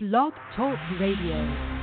Blog Talk Radio.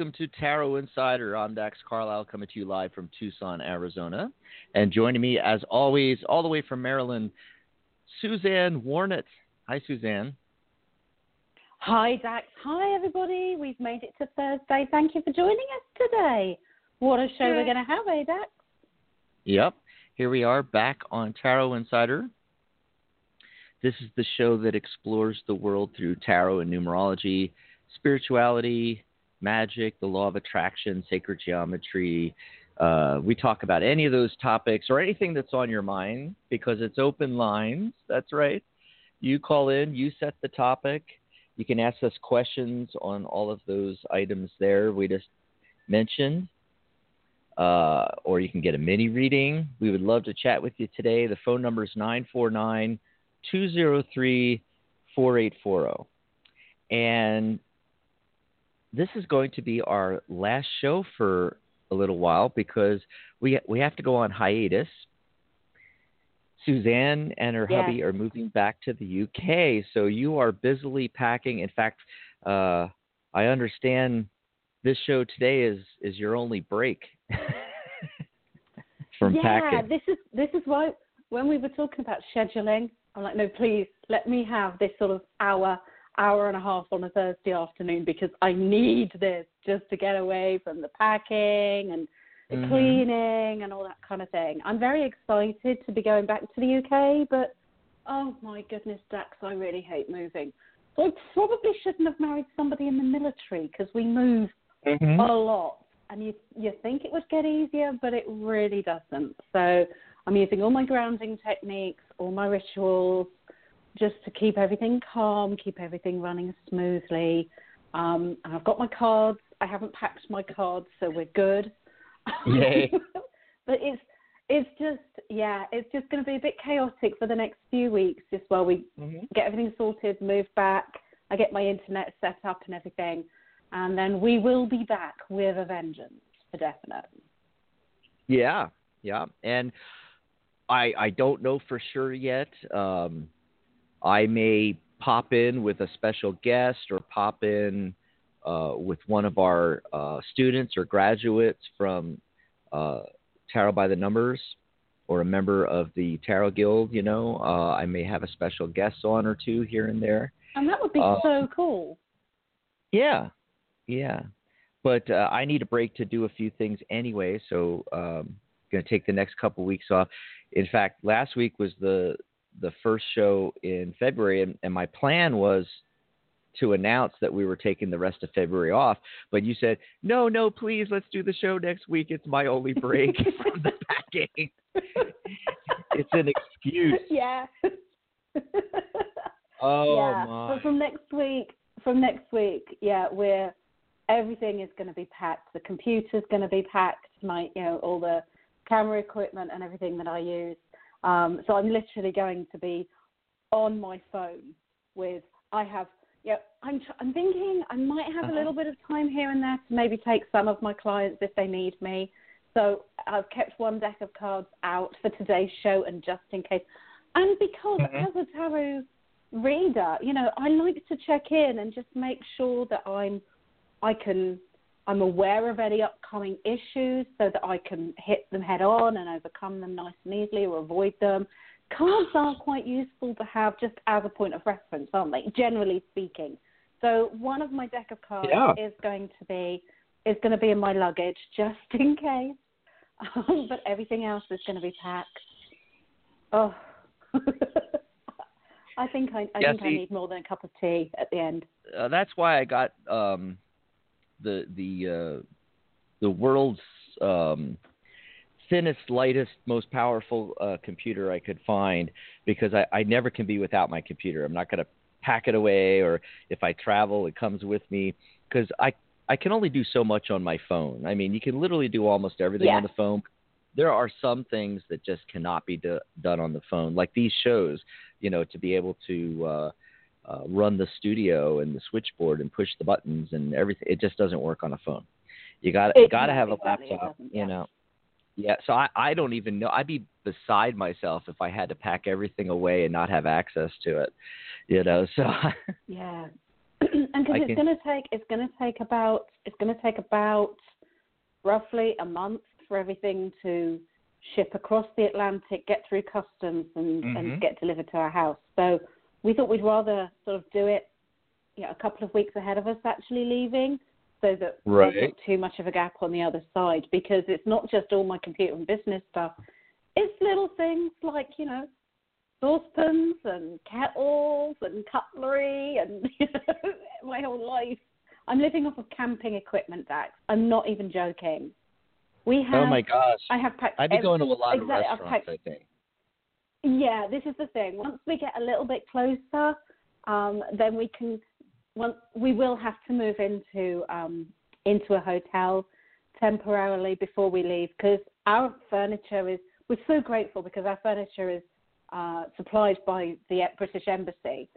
Welcome to Tarot Insider. I'm Dax Carlisle coming to you live from Tucson, Arizona. And joining me, as always, all the way from Maryland, Susanne Warnett. Hi, Susanne. Hi, Dax. Hi, everybody. We've made it to Thursday. Thank you for joining us today. What a show we're going to have, eh, Dax? Yep. Here we are back on Tarot Insider. This is the show that explores the world through tarot and numerology, spirituality, magic, the law of attraction, sacred geometry. Uh, we talk about any of those topics or anything that's on your mind because it's open lines. That's right. You call in, you set the topic. You can ask us questions on all of those items there we just mentioned. Uh, or you can get a mini reading. We would love to chat with you today. The phone number is 949 203 4840. And this is going to be our last show for a little while because we we have to go on hiatus. Susanne and her Yes. hubby are moving back to the UK, so you are busily packing. In fact, uh, I understand this show today is is your only break from yeah, packing. this is this is why when we were talking about scheduling, I'm like, no, please let me have this sort of hour, hour and a half on a Thursday afternoon because I need this just to get away from the packing and the Mhm. cleaning and all that kind of thing. I'm very excited to be going back to the UK, but oh my goodness, Dax, I really hate moving. So I probably shouldn't have married somebody in the military because we move Mhm. a lot. And you you think it would get easier, but it really doesn't. So I'm using all my grounding techniques, all my rituals, just to keep everything calm, keep everything running smoothly. Um, and I've got my cards. I haven't packed my cards, so we're good. Yay. but it's it's just yeah, it's just going to be a bit chaotic for the next few weeks, just while we Mhm. get everything sorted, move back. I get my internet set up and everything, and then we will be back with a vengeance for definite. Yeah, yeah, and I I don't know for sure yet. Um, I may pop in with a special guest or pop in uh, with one of our uh, students or graduates from uh, Tarot by the Numbers or a member of the Tarot Guild. You know, uh, I may have a special guest on or two here and there. And that would be Uh, so cool. Yeah, yeah. But uh, I need a break to do a few things anyway, so um, going to take the next couple weeks off. In fact, last week was the the first show in February, and, and my plan was to announce that we were taking the rest of February off. But you said, no, no, please, let's do the show next week. It's my only break from the packing. It's an excuse. yeah. Oh yeah. my! But from next week, from next week, yeah, we're everything is going to be packed. The computer's going to be packed. My, you know, all the camera equipment and everything that I use. Um, so I'm literally going to be on my phone with. I have. Yeah, I'm. tr- I'm thinking I might have Uh-huh. a little bit of time here and there to maybe take some of my clients if they need me. So I've kept one deck of cards out for today's show, and just in case. And because Mhm. as a tarot reader, you know, I like to check in and just make sure that I'm, I can, I'm aware of any upcoming issues so that I can hit them head on and overcome them nice and easily or avoid them. Cards are quite useful to have just as a point of reference, aren't they? Generally speaking. So one of my deck of cards Yeah. is going to be is going to be in my luggage just in case. Um, but everything else is going to be packed. Oh, I think I, I Yeah, think I need more than a cup of tea at the end. uh, that's why I got um, the the uh, the world's um, thinnest, lightest, most powerful uh, computer I could find because I, I never can be without my computer. I'm not going to pack it away, or if I travel, it comes with me because I I can only do so much on my phone. I mean, you can literally do almost everything on the phone. There are some things that just cannot be do, done on the phone, like these shows. You know, to be able to uh, uh, run the studio and the switchboard and push the buttons and everything. It just doesn't work on a phone. You got It- got to have a laptop. You know. Yeah, so I I don't even know. I'd be beside myself if I had to pack everything away and not have access to it. You know, so Yeah, and because it's going to take it's going to take about it's going to take about roughly a month for everything to ship across the Atlantic, get through customs, and Mhm. and get delivered to our house. So we thought we'd rather sort of do it, you know, a couple of weeks ahead of us actually leaving, so that Right. there's not too much of a gap on the other side. Because it's not just all my computer and business stuff; it's little things like you know saucepans and kettles and cutlery and you know, my whole life. I'm living off of camping equipment, Dax. I'm not even joking. We have. oh my gosh, I have packed. I'd be going to a lot exactly, of restaurants. packed- I think. Yeah, this is the thing. Once we get a little bit closer, um, then we can. Once we will have to move into um, into a hotel temporarily before we leave because our furniture is. We're so grateful because our furniture is uh, supplied by the British Embassy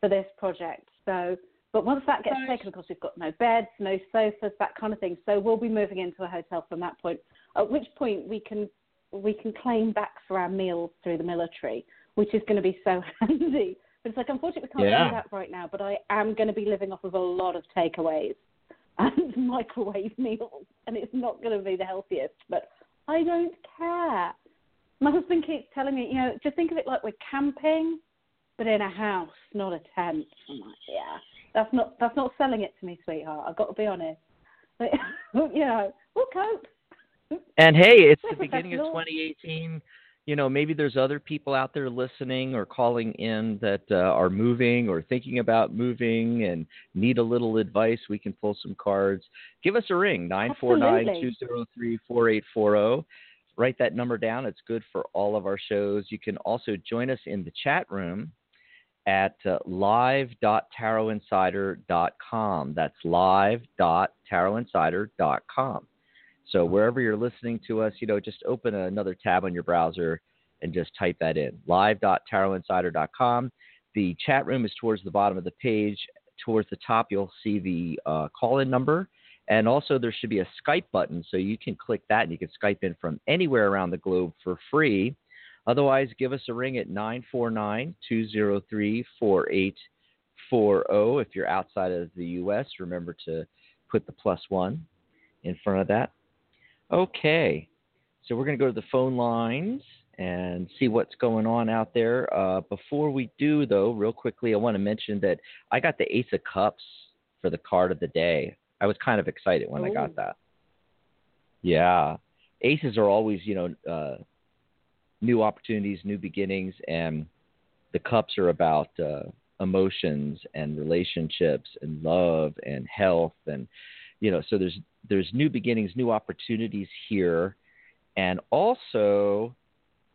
for this project. So, but once that gets taken, of course, we've got no beds, no sofas, that kind of thing. So we'll be moving into a hotel from that point. At which point we can we can claim back for our meals through the military, which is going to be so handy. But it's like, unfortunately, we can't Yeah. do that right now. But I am going to be living off of a lot of takeaways and microwave meals, and it's not going to be the healthiest. But I don't care. My husband keeps telling me, you know, just think of it like we're camping, but in a house, not a tent. I'm like, yeah, that's not that's not selling it to me, sweetheart. I've got to be honest. But, you know, we'll cope. And hey, it's the beginning of 2018. You know, maybe there's other people out there listening or calling in that uh, are moving or thinking about moving and need a little advice. We can pull some cards. Give us a ring, 949-203-4840. Write that number down. It's good for all of our shows. You can also join us in the chat room at uh, live.tarotinsider.com. That's live.tarotinsider.com. So wherever you're listening to us, you know, just open another tab on your browser and just type that in. Live.tarotinsider.com. The chat room is towards the bottom of the page. Towards the top, you'll see the uh, call-in number, and also there should be a Skype button, so you can click that and you can Skype in from anywhere around the globe for free. Otherwise, give us a ring at 949-203-4840. If you're outside of the U.S., remember to put the plus one in front of that. Okay, so we're going to go to the phone lines and see what's going on out there. Uh, before we do, though, real quickly, I want to mention that I got the Ace of Cups for the card of the day. I was kind of excited when I got that. Yeah, aces are always, you know, uh, new opportunities, new beginnings, and the cups are about uh, emotions and relationships and love and health and you know so there's there's new beginnings new opportunities here. And also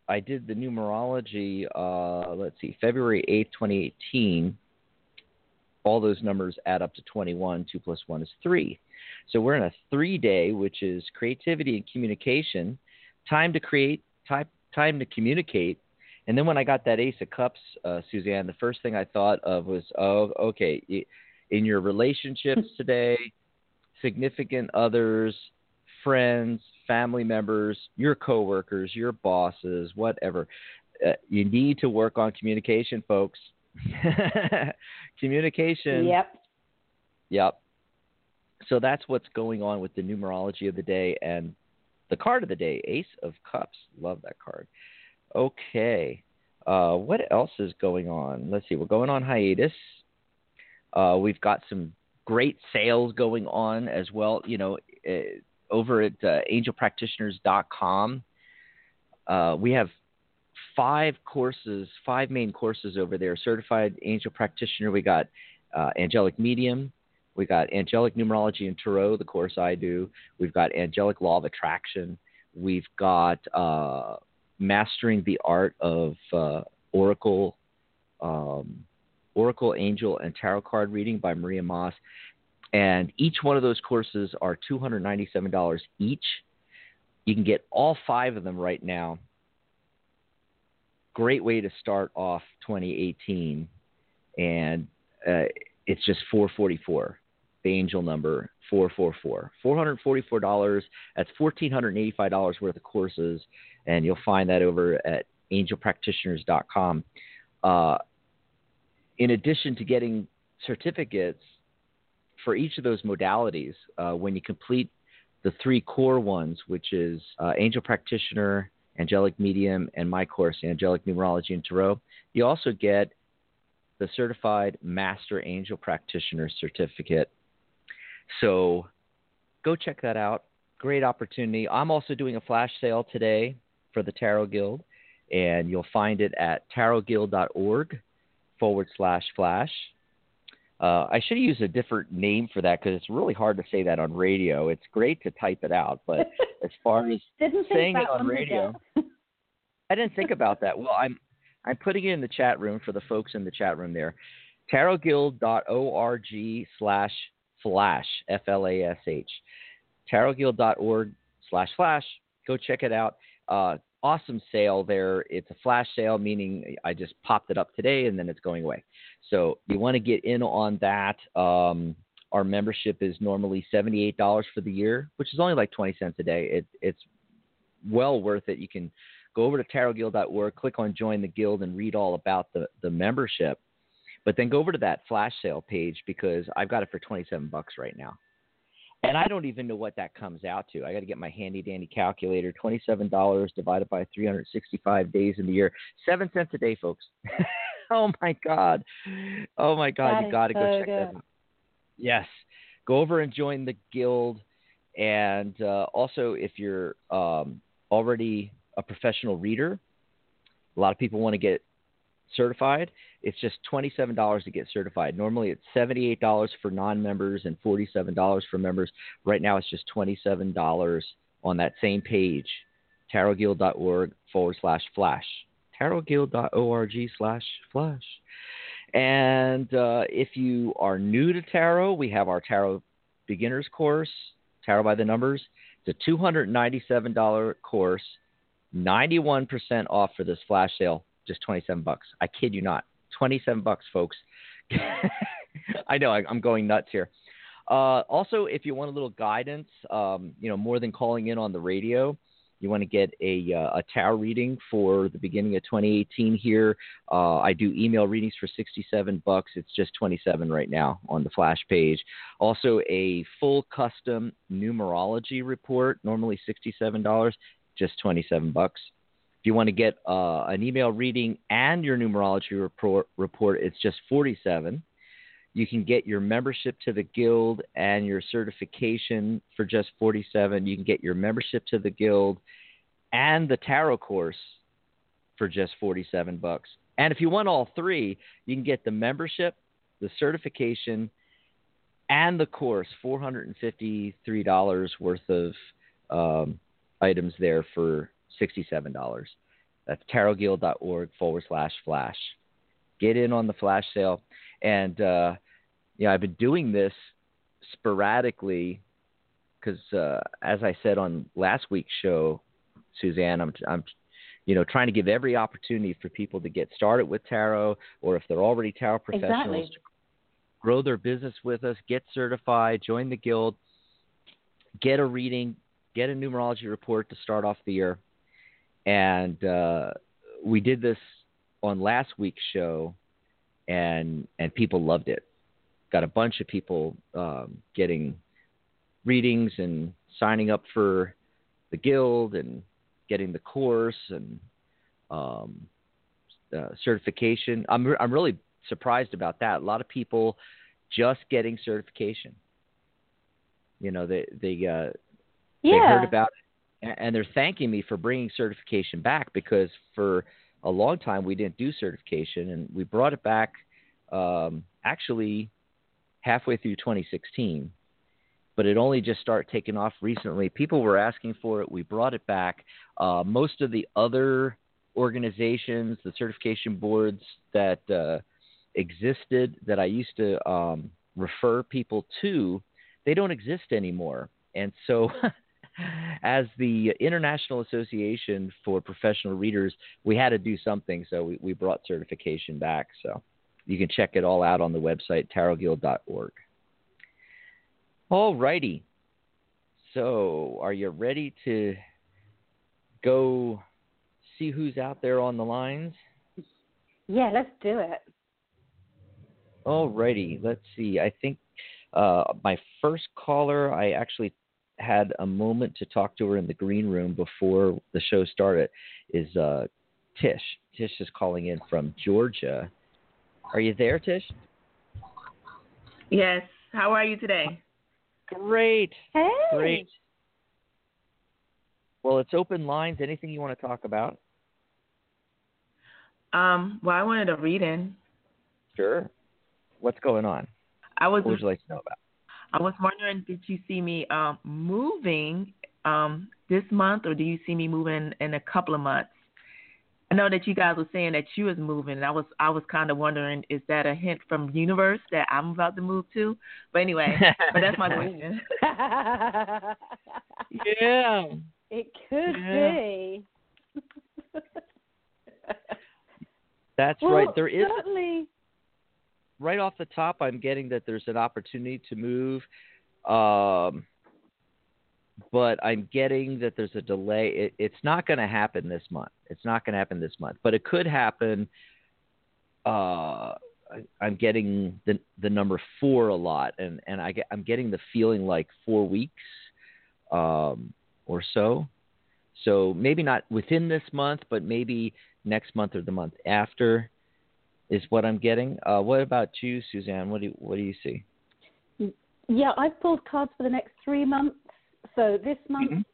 i did the numerology uh let's see february 8th 2018 all those numbers add up to 21 2 plus 1 is 3 so we're in a three day which is creativity and communication time to create time time to communicate. And then when i got that ace of cups uh, susanne the first thing i thought of was oh okay in your relationships today significant others, friends, family members, your coworkers, your bosses, whatever. Uh, you need to work on communication, folks. communication. Yep. Yep. So that's what's going on with the numerology of the day and the card of the day, Ace of Cups. Love that card. Okay. Uh, what else is going on? Let's see. We're going on hiatus. Uh, we've got some great sales going on as well. You know, uh, over at uh, angelpractitioners.com, uh, we have five courses, five main courses over there. Certified angel practitioner. We got uh, angelic medium. We got angelic numerology and tarot, the course I do. We've got angelic law of attraction. We've got uh, mastering the art of uh, oracle, um, oracle, angel, and tarot card reading by Maria Moss. And each one of those courses are $297 each. You can get all five of them right now. Great way to start off 2018. And uh, it's just 444 the angel number 444 $444 that's $1485 worth of courses and you'll find that over at angelpractitioners.com uh, in addition to getting certificates for each of those modalities uh, when you complete the three core ones which is uh, angel practitioner angelic medium and my course angelic numerology and tarot you also get the Certified Master Angel Practitioner Certificate. So go check that out. Great opportunity. I'm also doing a flash sale today for the Tarot Guild, and you'll find it at tarotguild.org forward slash flash. Uh, I should use a different name for that because it's really hard to say that on radio. It's great to type it out, but as far as saying it on radio, I didn't think about that. Well, I'm I'm putting it in the chat room for the folks in the chat room there. tarotguild.org slash flash, F L A S H. tarotguild.org slash flash. Go check it out. Uh, awesome sale there. It's a flash sale, meaning I just popped it up today and then it's going away. So you want to get in on that. Um, our membership is normally $78 for the year, which is only like 20 cents a day. It, it's well worth it. You can go over to tarotguild.org, click on join the guild, and read all about the, the membership. But then go over to that flash sale page because I've got it for 27 bucks right now. And I don't even know what that comes out to. I got to get my handy dandy calculator. $27 divided by 365 days in the year. Seven cents a day, folks. oh my God. Oh my God. That you got to so go check good. that out. Yes. Go over and join the guild. And uh, also, if you're um, already a professional reader. A lot of people want to get certified. It's just $27 to get certified. Normally it's $78 for non members and $47 for members. Right now it's just $27 on that same page, tarotguild.org forward slash flash. tarotguild.org slash flash. And uh, if you are new to tarot, we have our tarot beginners course, Tarot by the Numbers. It's a $297 course 91% off for this flash sale, just 27 bucks. I kid you not. 27 bucks, folks. I know I, am going nuts here. Uh, also, if you want a little guidance, um, you know, more than calling in on the radio, you want to get a, uh, a tarot reading for the beginning of 2018 here. Uh, I do email readings for 67 bucks. It's just 27 right now on the flash page. Also, a full custom numerology report, normally $67 just 27 bucks. If you want to get uh, an email reading and your numerology report, report, it's just 47. You can get your membership to the guild and your certification for just 47. You can get your membership to the guild and the tarot course for just 47 bucks. And if you want all three, you can get the membership, the certification, and the course, $453 worth of um, items there for $67. That's tarotguild.org forward slash flash. Get in on the flash sale. And, uh, yeah, I've been doing this sporadically because, uh, as I said on last week's show, Susanne, I'm, I'm, you know, trying to give every opportunity for people to get started with tarot, or if they're already tarot professionals, Exactly. grow their business with us, get certified, join the guild, get a reading, get a numerology report to start off the year. And uh, we did this on last week's show, and and people loved it. Got a bunch of people um, getting readings and signing up for the guild and getting the course and um, uh, certification. I'm re- I'm really surprised about that. A lot of people just getting certification. You know, they they uh, they heard about it and they're thanking me for bringing certification back because for a long time we didn't do certification, and we brought it back um, actually halfway through 2016. But it only just started taking off recently. People were asking for it. We brought it back. Uh, most of the other organizations, the certification boards that uh, existed that I used to um, refer people to, they don't exist anymore. And so, as the International Association for Professional Readers, we had to do something. So we, we brought certification back. So you can check it all out on the website, tarotguild.org. All righty. So, are you ready to go see who's out there on the lines? Yeah, let's do it. All righty. Let's see. I think uh, my first caller, I actually had a moment to talk to her in the green room before the show started, is uh, Tish. Tish is calling in from Georgia. Are you there, Tish? Yes. How are you today? Great. Hey. Great. Well, it's open lines. Anything you want to talk about? Um, well, I wanted to read in. Sure. What's going on? I was What would you like to know about? I was wondering, did you see me um, moving um, this month, or do you see me moving in a couple of months? I know that you guys were saying that you was moving, and I was I was kind of wondering, is that a hint from universe that I'm about to move to? But anyway, but that's my question. yeah. it could Yeah. be. That's well, right. There is certainly. Right off the top, I'm getting that there's an opportunity to move, um, but I'm getting that there's a delay. It, it's not going to happen this month. It's not going to happen this month, but it could happen. Uh, I, I'm getting the the number four a lot, and and I get, I'm getting the feeling like four weeks, um, or so. So maybe not within this month, but maybe next month or the month after is what I'm getting. Uh, what about you, Susanne? What do you, what do you see? Yeah, I've pulled cards for the next three months. So this month, Mhm.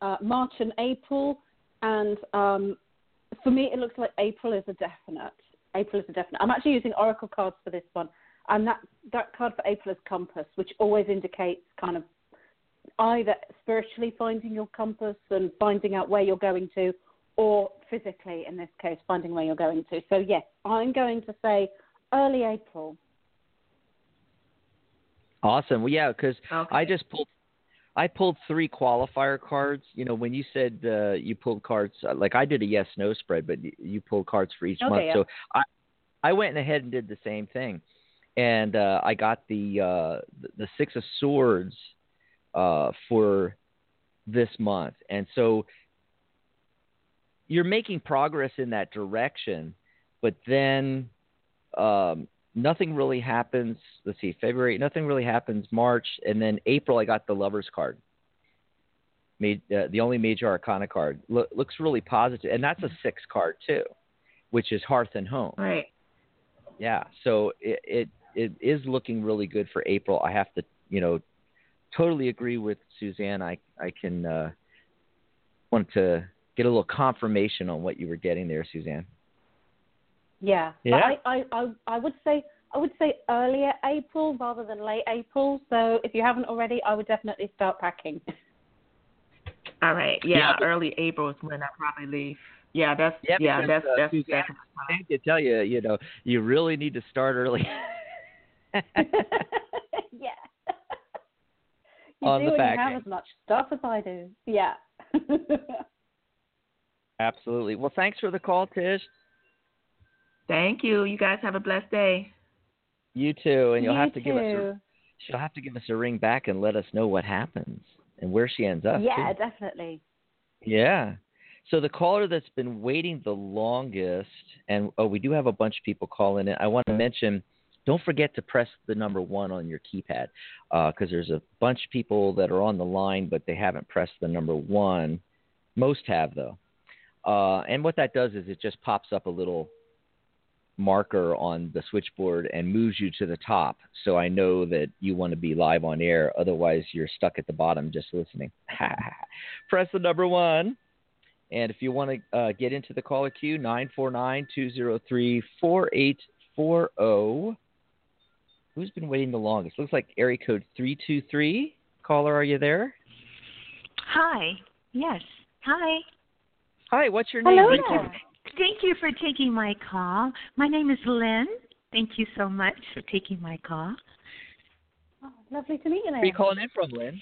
uh, March and April, and um, for me, it looks like April is a definite. April is a definite. I'm actually using oracle cards for this one, and that that card for April is compass, which always indicates kind of either spiritually finding your compass and finding out where you're going to, or physically, in this case, finding where you're going to. So yes, I'm going to say early April. Awesome. Well, yeah, because Okay. I just pulled. I pulled three qualifier cards. You know, when you said uh, you pulled cards, uh, like I did a yes no spread, but you, you pulled cards for each Okay, month. yeah. So I, I went ahead and did the same thing, and uh, I got the uh, the- the six of swords uh, for this month, and so you're making progress in that direction, but then um, nothing really happens. Let's see, February, nothing really happens. March, and then April, I got the Lovers card. Made uh, the only major arcana card Lo- looks really positive, and that's a six card too, which is Hearth and Home. Right. Yeah, so it, it it is looking really good for April. I have to, you know, totally agree with Susanne. I I can uh, want to get a little confirmation on what you were getting there, Susanne. Yeah. Yeah. But I, I, I, I would say I would say earlier April rather than late April. So if you haven't already, I would definitely start packing. All right. Yeah, Yeah, early April is when I probably leave. Yeah, that's Yeah, yeah, because, that's uh, that's Suzanne- that's I have to tell you, you know, you really need to start early. yeah. you On do the when you have as much stuff as I do. Yeah. Absolutely. Well, thanks for the call, Tish. Thank you. You guys have a blessed day. You too, and you'll You have to give us. A, she'll have to give us a ring back and let us know what happens and where she ends up. Yeah, too. definitely. Yeah. So the caller that's been waiting the longest, and oh, we do have a bunch of people calling in. I want to mention, don't forget to press the number one on your keypad uh, because there's a bunch of people that are on the line, but they haven't pressed the number one. Most have though, uh, and what that does is it just pops up a little marker on the switchboard and moves you to the top. So I know that you want to be live on air. Otherwise, you're stuck at the bottom just listening. Press the number one. And if you want to uh, get into the caller queue, 949 203 4840. Who's been waiting the longest? Looks like area code 323. Caller, are you there? Hi. Yes. Hi. Hi, what's your name? Hello Thank you. Thank you for taking my call. My name is Lynn. Thank you so much for taking my call. Oh, lovely to meet you, Where are you calling in from, Lynn?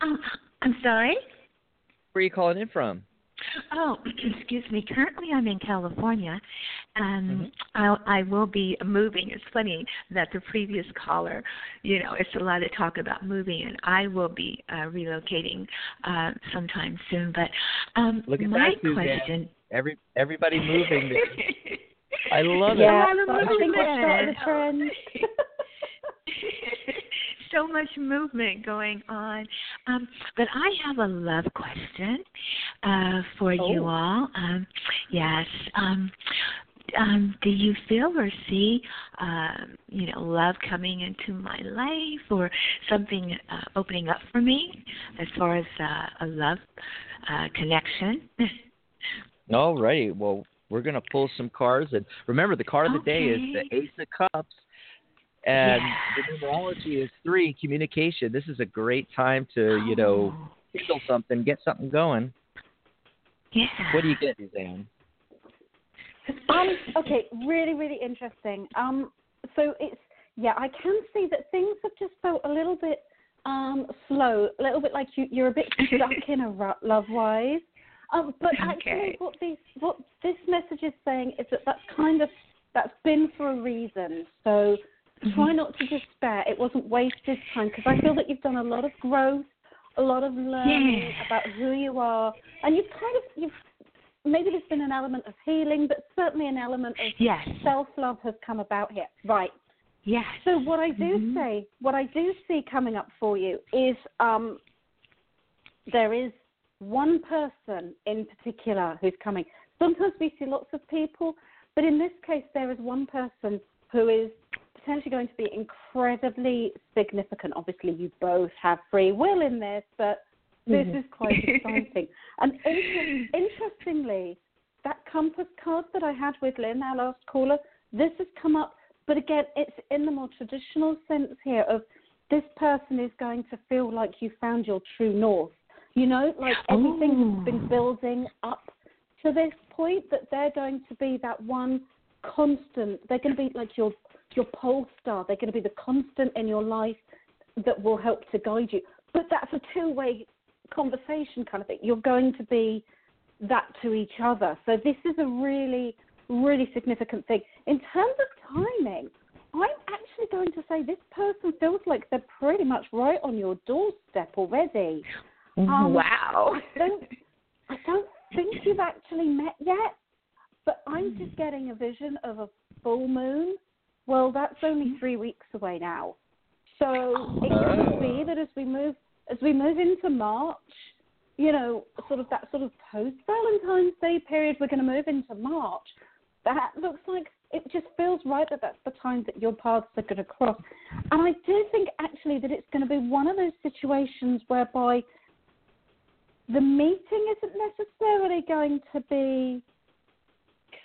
Um, I'm sorry. Where are you calling in from? Oh, excuse me. Currently, I'm in California, and Mhm. I'll, I will be moving. It's funny that the previous caller, you know, it's a lot of talk about moving, and I will be uh, relocating uh, sometime soon. But um, Look at my that, question. Every everybody moving. I love it. Yeah, A lot of I think movement. I started a trend. So much movement going on. Um, but I have a love question uh, for you Oh. all. Um, yes. Um, um, do you feel or see, um, you know, love coming into my life, or something uh, opening up for me as far as uh, a love uh, connection? All righty. Well, we're going to pull some cards. And remember, the card of the day is the Ace of Cups. And Yeah. the numerology is three, communication. This is a great time to, you know, Oh, feel something, get something going. yeah. What do you get, Susanne? Um, okay, really, really interesting. Um, so it's yeah, I can see that things have just felt a little bit um slow, a little bit like you you're a bit stuck in a rut love wise. Um, but actually, Okay. what these what this message is saying is that that's kind of that's been for a reason. So try Mm-hmm. not to despair. It wasn't wasted time because I feel that you've done a lot of growth, a lot of learning Yeah. about who you are, and you've kind of you've maybe there's been an element of healing, but certainly an element of Yes. self love has come about here. Right. Yes. So what I do Mhm. say, what I do see coming up for you is um, there is one person in particular who's coming. Sometimes we see lots of people, but in this case, there is one person who is potentially going to be incredibly significant. Obviously, you both have free will in this, but this Mhm. is quite exciting. and inter- interestingly, that compass card that I had with Lynn, our last caller, this has come up, but again, it's in the more traditional sense here of this person is going to feel like you found your true north. You know, like everything Oh. has been building up to this point that they're going to be that one constant. They're going to be like your your pole star. They're going to be the constant in your life that will help to guide you. But that's a two way conversation kind of thing. You're going to be that to each other. So this is a really, really significant thing. In terms of timing, I'm actually going to say this person feels like they're pretty much right on your doorstep already. Um, wow. I don't, I don't think you've actually met yet, but I'm just getting a vision of a full moon. Well, that's only mm-hmm. three weeks away now, so it oh. could be that as we move as we move into March, you know, sort of that sort of post Valentine's Day period, we're going to move into March. That looks like it just feels right that that's the time that your paths are going to cross. And I do think actually that it's going to be one of those situations whereby the meeting isn't necessarily going to be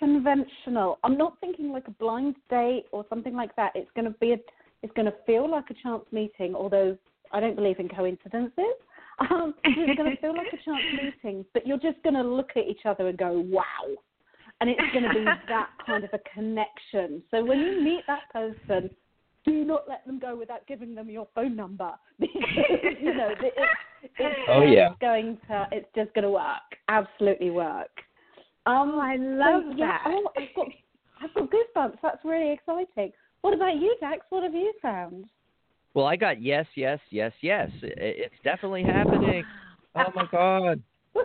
conventional. I'm not thinking like a blind date or something like that. It's going to be a, it's going to feel like a chance meeting, although I don't believe in coincidences. Um, it's going to feel like a chance meeting, but you're just going to look at each other and go, "Wow," and it's going to be that kind of a connection. So when you meet that person, do not let them go without giving them your phone number because you know it, it's Oh, yeah. just going to it's just going to work absolutely work um Oh, I love so, yeah, that. oh i've got i've got goosebumps that's really exciting what about you dax what have you found Well, I got yes, yes, yes, yes. I- It's definitely happening. Oh my God.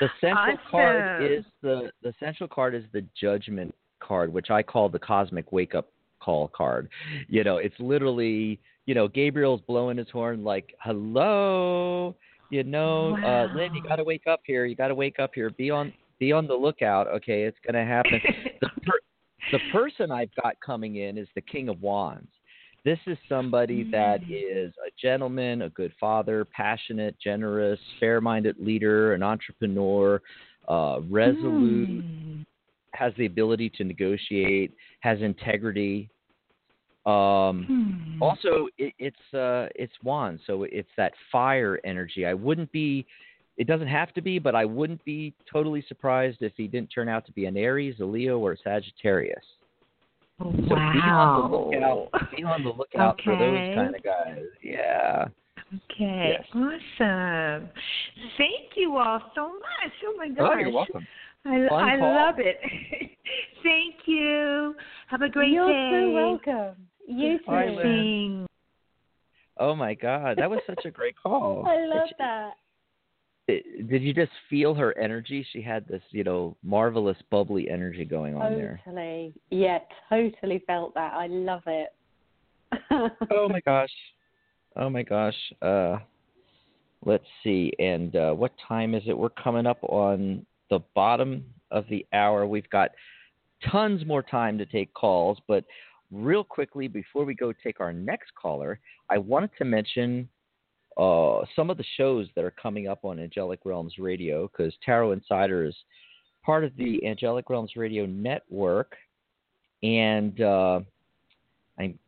The central card is the the central card is the judgment card, which I call the cosmic wake up call card. You know, it's literally you know Gabriel's blowing his horn like hello. You know, uh, Lynn, you got to wake up here. You got to wake up here. Be on be on the lookout. Okay, it's gonna happen. the per- the person I've got coming in is the King of Wands. This is somebody that Mm. is a gentleman, a good father, passionate, generous, fair-minded leader, an entrepreneur, uh, resolute, Mm. has the ability to negotiate, has integrity. Um, Hmm. also, it, it's uh, it's wand, so it's that fire energy. I wouldn't be. It doesn't have to be, but I wouldn't be totally surprised if he didn't turn out to be an Aries, a Leo, or a Sagittarius. So be on the lookout. Be on the lookout for those kind of guys. Yeah. Okay, Yes. awesome. Thank you all so much. Oh my Oh, you're welcome. I, I love it. Thank you. Have a great day. You're so welcome. You too. Bye, Oh my God, that was such a great call. I love Did that. you- Did you just feel her energy? She had this, you know, marvelous bubbly energy going on there. Totally. Yeah, totally felt that. I love it. Oh my gosh. Oh my gosh. Uh let's see. And uh what time is it? We're coming up on the bottom of the hour. We've got tons more time to take calls, but real quickly before we go take our next caller, I wanted to mention uh, some of the shows that are coming up on Angelic Realms Radio because Tarot Insider is part of the Angelic Realms Radio network, and uh, I'm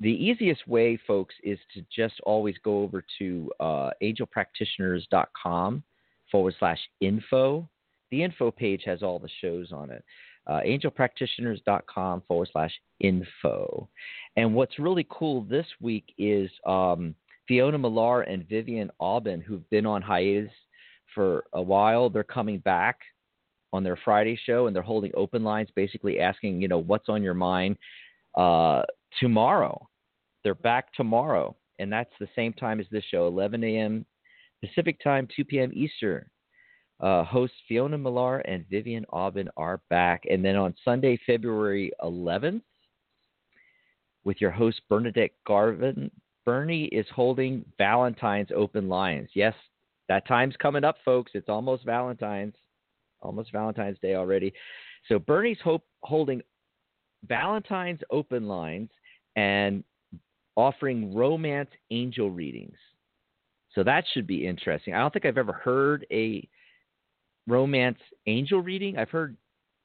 the easiest way, folks, is to just always go over to uh, angelpractitioners.com forward slash info. The info page has all the shows on it. Uh, angelpractitioners.com forward slash info. And what's really cool this week is um, Fiona Millar and Vivian Aubin, who've been on hiatus for a while, they're coming back on their Friday show and they're holding open lines, basically asking, you know, what's on your mind uh, tomorrow. They're back tomorrow, and that's the same time as this show, 11 a.m. Pacific time, 2 p.m. Eastern. Uh, hosts Fiona Millar and Vivian Aubin are back. And then on Sunday, February 11th, with your host Bernadette Garvin, Bernie is holding Valentine's open lines. Yes, that time's coming up, folks. It's almost Valentine's, almost Valentine's Day already. So Bernie's hope, holding Valentine's open lines and offering romance angel readings. So that should be interesting. I don't think I've ever heard a romance angel reading. I've heard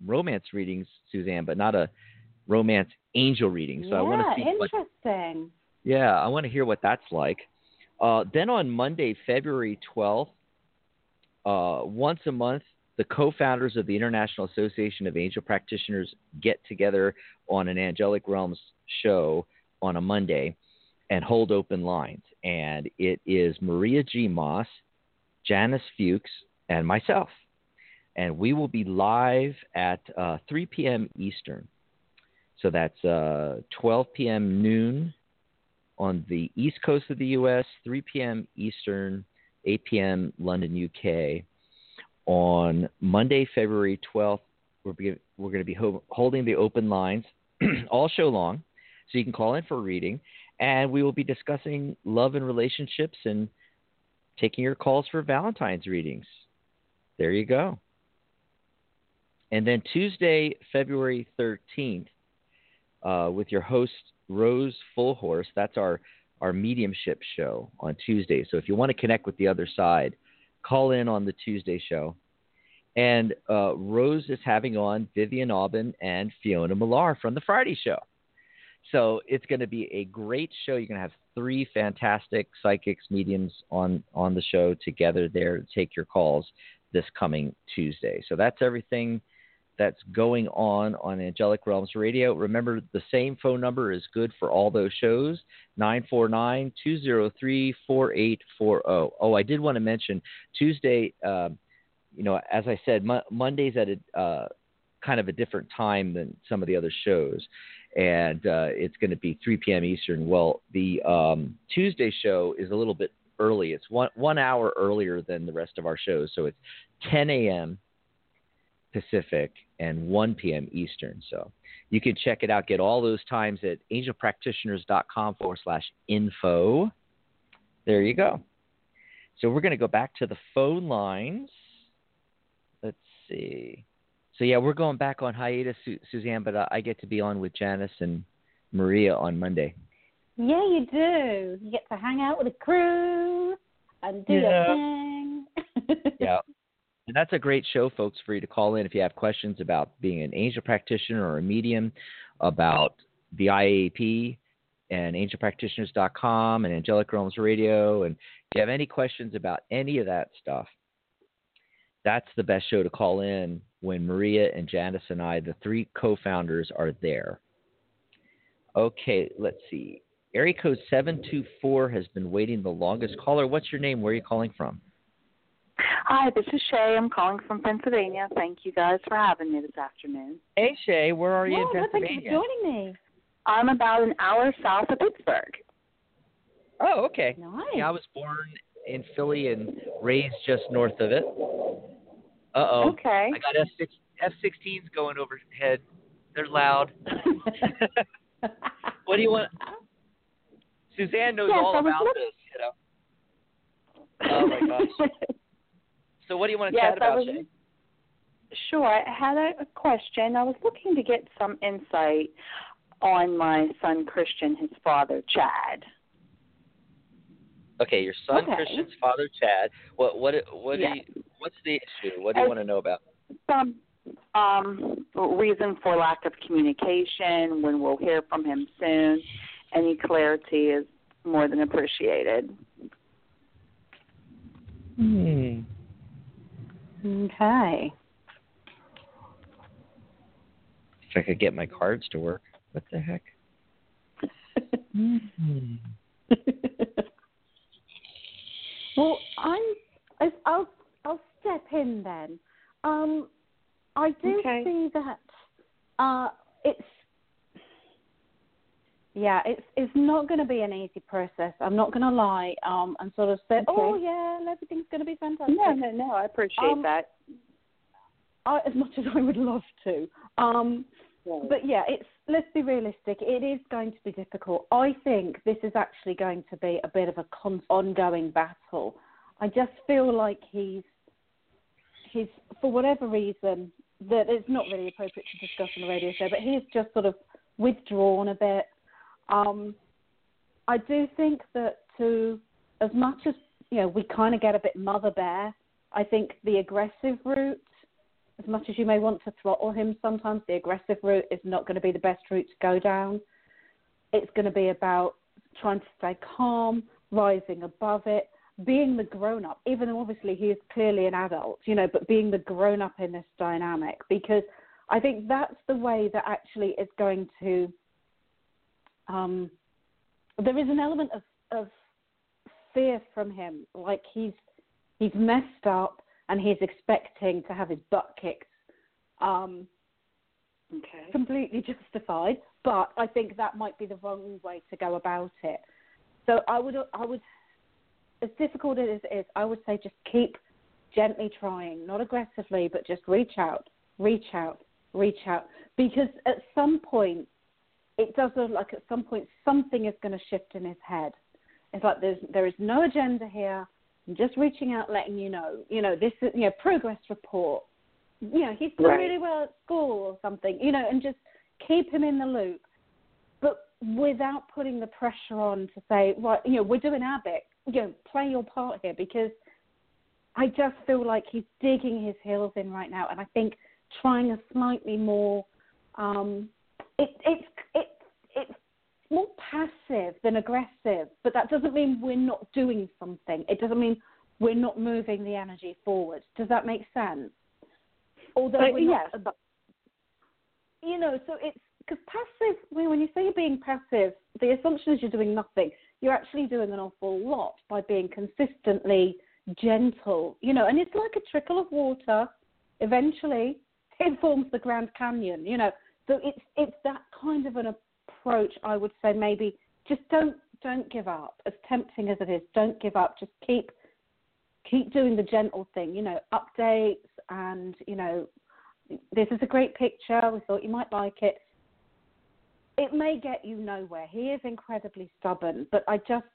romance readings, Susanne, but not a romance angel reading. So yeah, I want to see what interesting. yeah, I want to hear what that's like. Uh, then on Monday, February 12th, uh, once a month, the co founders of the International Association of Angel Practitioners get together on an Angelic Realms show on a Monday and hold open lines. And it is Maria G. Moss, Janice Fuchs, and myself. And we will be live at uh, 3 p.m. Eastern. So that's uh, 12 p.m. noon on the east coast of the U.S., 3 p.m. Eastern, 8 p.m. London, UK. On Monday, February 12th, we're, be, we're going to be ho- holding the open lines all show long, so you can call in for a reading, and we will be discussing love and relationships and taking your calls for Valentine's readings. There you go. And then Tuesday, February 13th, uh, with your host Rose Fullhorse. That's our our mediumship show on Tuesday. So if you want to connect with the other side, call in on the Tuesday show. And uh, Rose is having on Vivian Aubin and Fiona Millar from the Friday show. So it's going to be a great show. You're going to have three fantastic psychics, mediums on on the show together there to take your calls this coming Tuesday. So that's everything that's going on on Angelic Realms Radio. Remember, the same phone number is good for all those shows 949 203 4840. Oh, I did want to mention Tuesday, uh, you know, as I said, Mo- Monday's at a uh, kind of a different time than some of the other shows. And uh, it's going to be 3 p.m. Eastern. Well, the um, Tuesday show is a little bit early. It's one one hour earlier than the rest of our shows, so it's 10 a.m. Pacific and 1 p.m. Eastern. So you can check it out. Get all those times at angelpractitioners.com forward slash info. There you go. So we're going to go back to the phone lines. Let's see. So yeah, we're going back on hiatus, Su- Susanne, but uh, I get to be on with Janice and Maria on Monday. Yeah, you do. You get to hang out with a crew and do Yeah. your thing. yeah. And that's a great show, folks, for you to call in if you have questions about being an angel practitioner or a medium, about the IAP and angelpractitioners.com and Angelic Realms Radio. And if you have any questions about any of that stuff, that's the best show to call in when Maria and Janice and I, the three co founders, are there. Okay, let's see. Area code 724 has been waiting the longest. Caller, what's your name? Where are you calling from? Hi, this is Shay. I'm calling from Pennsylvania. Thank you guys for having me this afternoon. Hey, Shay, where are you Well, in well, thank you for joining me. I'm about an hour south of Pittsburgh. Oh, okay. Nice. Yeah, I was born in Philly and raised just north of it. Uh oh. Okay. I got F six F sixteens going overhead. They're loud. what do you want? Susanne knows Yes, all about looking- this, you know. Oh my gosh. So what do you want to Yes, chat about, I was, Shay? Sure. I had a, a question. I was looking to get some insight on my son Christian, his father Chad. Okay, your son Okay. Christian's father Chad. What what what do Yeah. you, what's the issue? What do you As- want to know about? Some um, reason for lack of communication, when we'll hear from him soon. Any clarity is more than appreciated. Hmm. Okay. If I could get my cards to work. What the heck? Well, I'm. I- I'll. I'll step in then. Um, I do Okay. see that. Uh, it's. Yeah, it's it's not going to be an easy process. I'm not going to lie. Um, and sort of say, oh yeah, everything's going to be fantastic. No, no, no. I appreciate Um, that. I, as much as I would love to. Um, but yeah, it's let's be realistic. It is going to be difficult. I think this is actually going to be a bit of a con- ongoing battle. I just feel like he's he's for whatever reason that it's not really appropriate to discuss on the radio show, but he's just sort of withdrawn a bit. Um, I do think that to as much as you know, we kind of get a bit mother bear. I think the aggressive route as much as you may want to throttle him sometimes, the aggressive route is not going to be the best route to go down. It's going to be about trying to stay calm, rising above it, being the grown up, even though obviously he is clearly an adult, you know, but being the grown up in this dynamic because I think that's the way that actually is going to. Um, there is an element of, of fear from him, like he's he's messed up and he's expecting to have his butt kicked. Um, Okay. completely justified, but I think that might be the wrong way to go about it. So I would, I would, as difficult as it is, I would say just keep gently trying, not aggressively, but just reach out, reach out, reach out, because at some point, it does look like at some point something is going to shift in his head. It's like there's there is no agenda here. I'm just reaching out, letting you know. You know, this is you know progress report you know, he's done Right. really well at school or something, you know, and just keep him in the loop, but without putting the pressure on to say, right, you know, we're doing our bit, you know, play your part here because I just feel like he's digging his heels in right now, and I think trying a slightly more, um, it, it's it, it's more passive than aggressive, but that doesn't mean we're not doing something. It doesn't mean we're not moving the energy forward. Does that make sense? Although But not, yes. you know, so it's because passive. When when you say you're being passive, the assumption is you're doing nothing. You're actually doing an awful lot by being consistently gentle, you know, and it's like a trickle of water. Eventually, it forms the Grand Canyon, you know. So it's it's that kind of an approach. I would say maybe just don't don't give up. As tempting as it is, don't give up. Just keep keep doing the gentle thing, you know, updates and you know this is a great picture. We thought you might like it. It may get you nowhere. He is incredibly stubborn, but I just,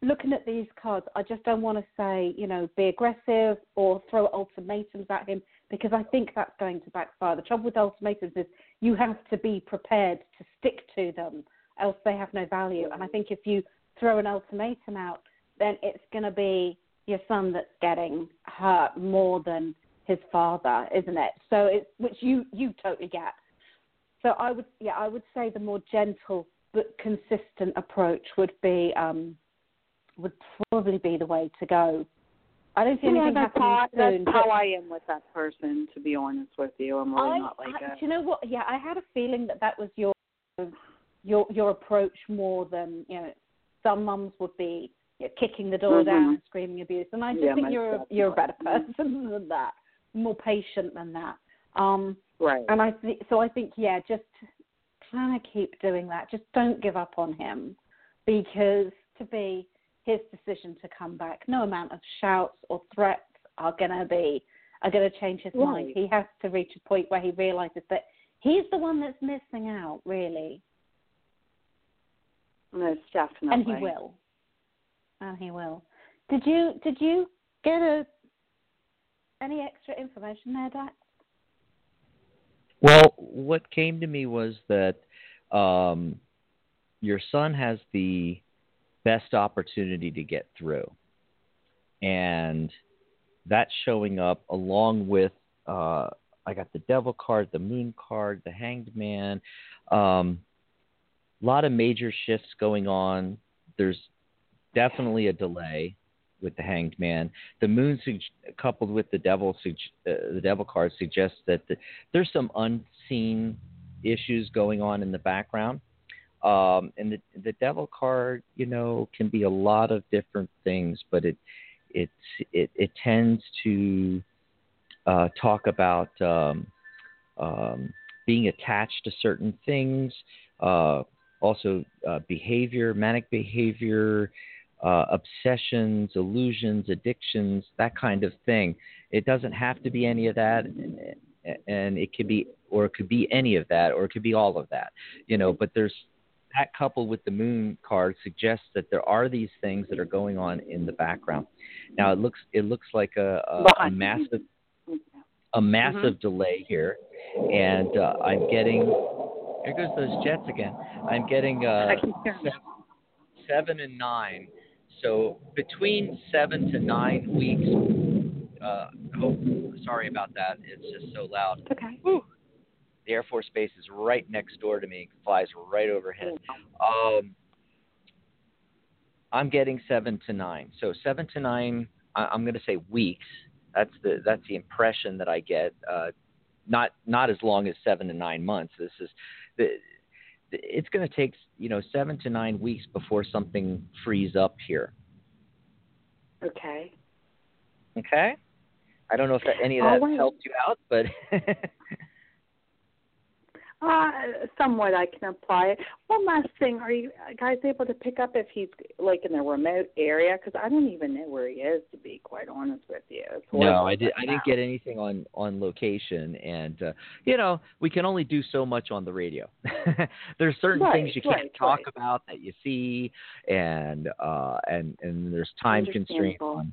looking at these cards, I just don't want to say, you know, be aggressive or throw ultimatums at him because I think that's going to backfire. The trouble with ultimatums is you have to be prepared to stick to them else they have no value. And I think if you throw an ultimatum out, then it's going to be your son that's getting hurt more than his father, isn't it? So it's which you you totally get. So I would yeah I would say the more gentle but consistent approach would be um, would probably be the way to go. I don't see anything yeah, that's happening how, soon. That's how I am with that person, to be honest with you. I'm really I, not like I, a. Do you know what? Yeah, I had a feeling that that was your your your approach more than you know. Some mums would be you know, kicking the door Mhm. down and screaming abuse, and I just Yeah, think you're a, you're a better person than that, more patient than that. Um, Right. and I th- so I think yeah, just kind of keep doing that. Just don't give up on him, because to be his decision to come back, no amount of shouts or threats are gonna be are gonna change his mind. He has to reach a point where he realizes that he's the one that's missing out, really, Most definitely. and he will, and he will. Did you did you get a any extra information there, Dax? Well, what came to me was that um, your son has the best opportunity to get through, and that's showing up along with uh, I got the Devil card, the Moon card, the Hanged Man. Um, a lot of major shifts going on. There's definitely a delay with the Hanged Man. The Moon, sug- coupled with the Devil, sug- uh, the Devil card, suggests that the, there's some unseen issues going on in the background. Um, and the the Devil card, you know, can be a lot of different things, but it it it, it tends to uh, talk about um, um, being attached to certain things, uh, also uh, behavior, manic behavior, uh, obsessions, illusions, addictions, that kind of thing. It doesn't have to be any of that, and it could be, or it could be any of that, or it could be all of that, you know. But there's that coupled with the moon card suggests that there are these things that are going on in the background. Now it looks it looks like a, a, a massive a massive delay here, and uh, I'm getting. Here goes those jets again. I'm getting uh, I can hear seven, seven and nine. So between seven to nine weeks. Uh, oh, sorry about that. It's just so loud. Okay. The Air Force Base is right next door to me. Flies right overhead. Um, I'm getting seven to nine. So seven to nine. I, I'm going to say weeks. That's the that's the impression that I get. Uh, not not as long as seven to nine months. This is the. It's going to take you know seven to nine weeks before something frees up here. Okay. Okay. I don't know if that, any of that helped you out, but Uh, somewhat I can apply it. One last thing, are you guys able to pick up if he's like in a remote area? Because I don't even know where he is, to be quite honest with you. No, I did. right I didn't get anything on on location, and uh, you know we can only do so much on the radio. there's certain Right, things you can't right, talk about that you see, and uh, and and there's time constraints on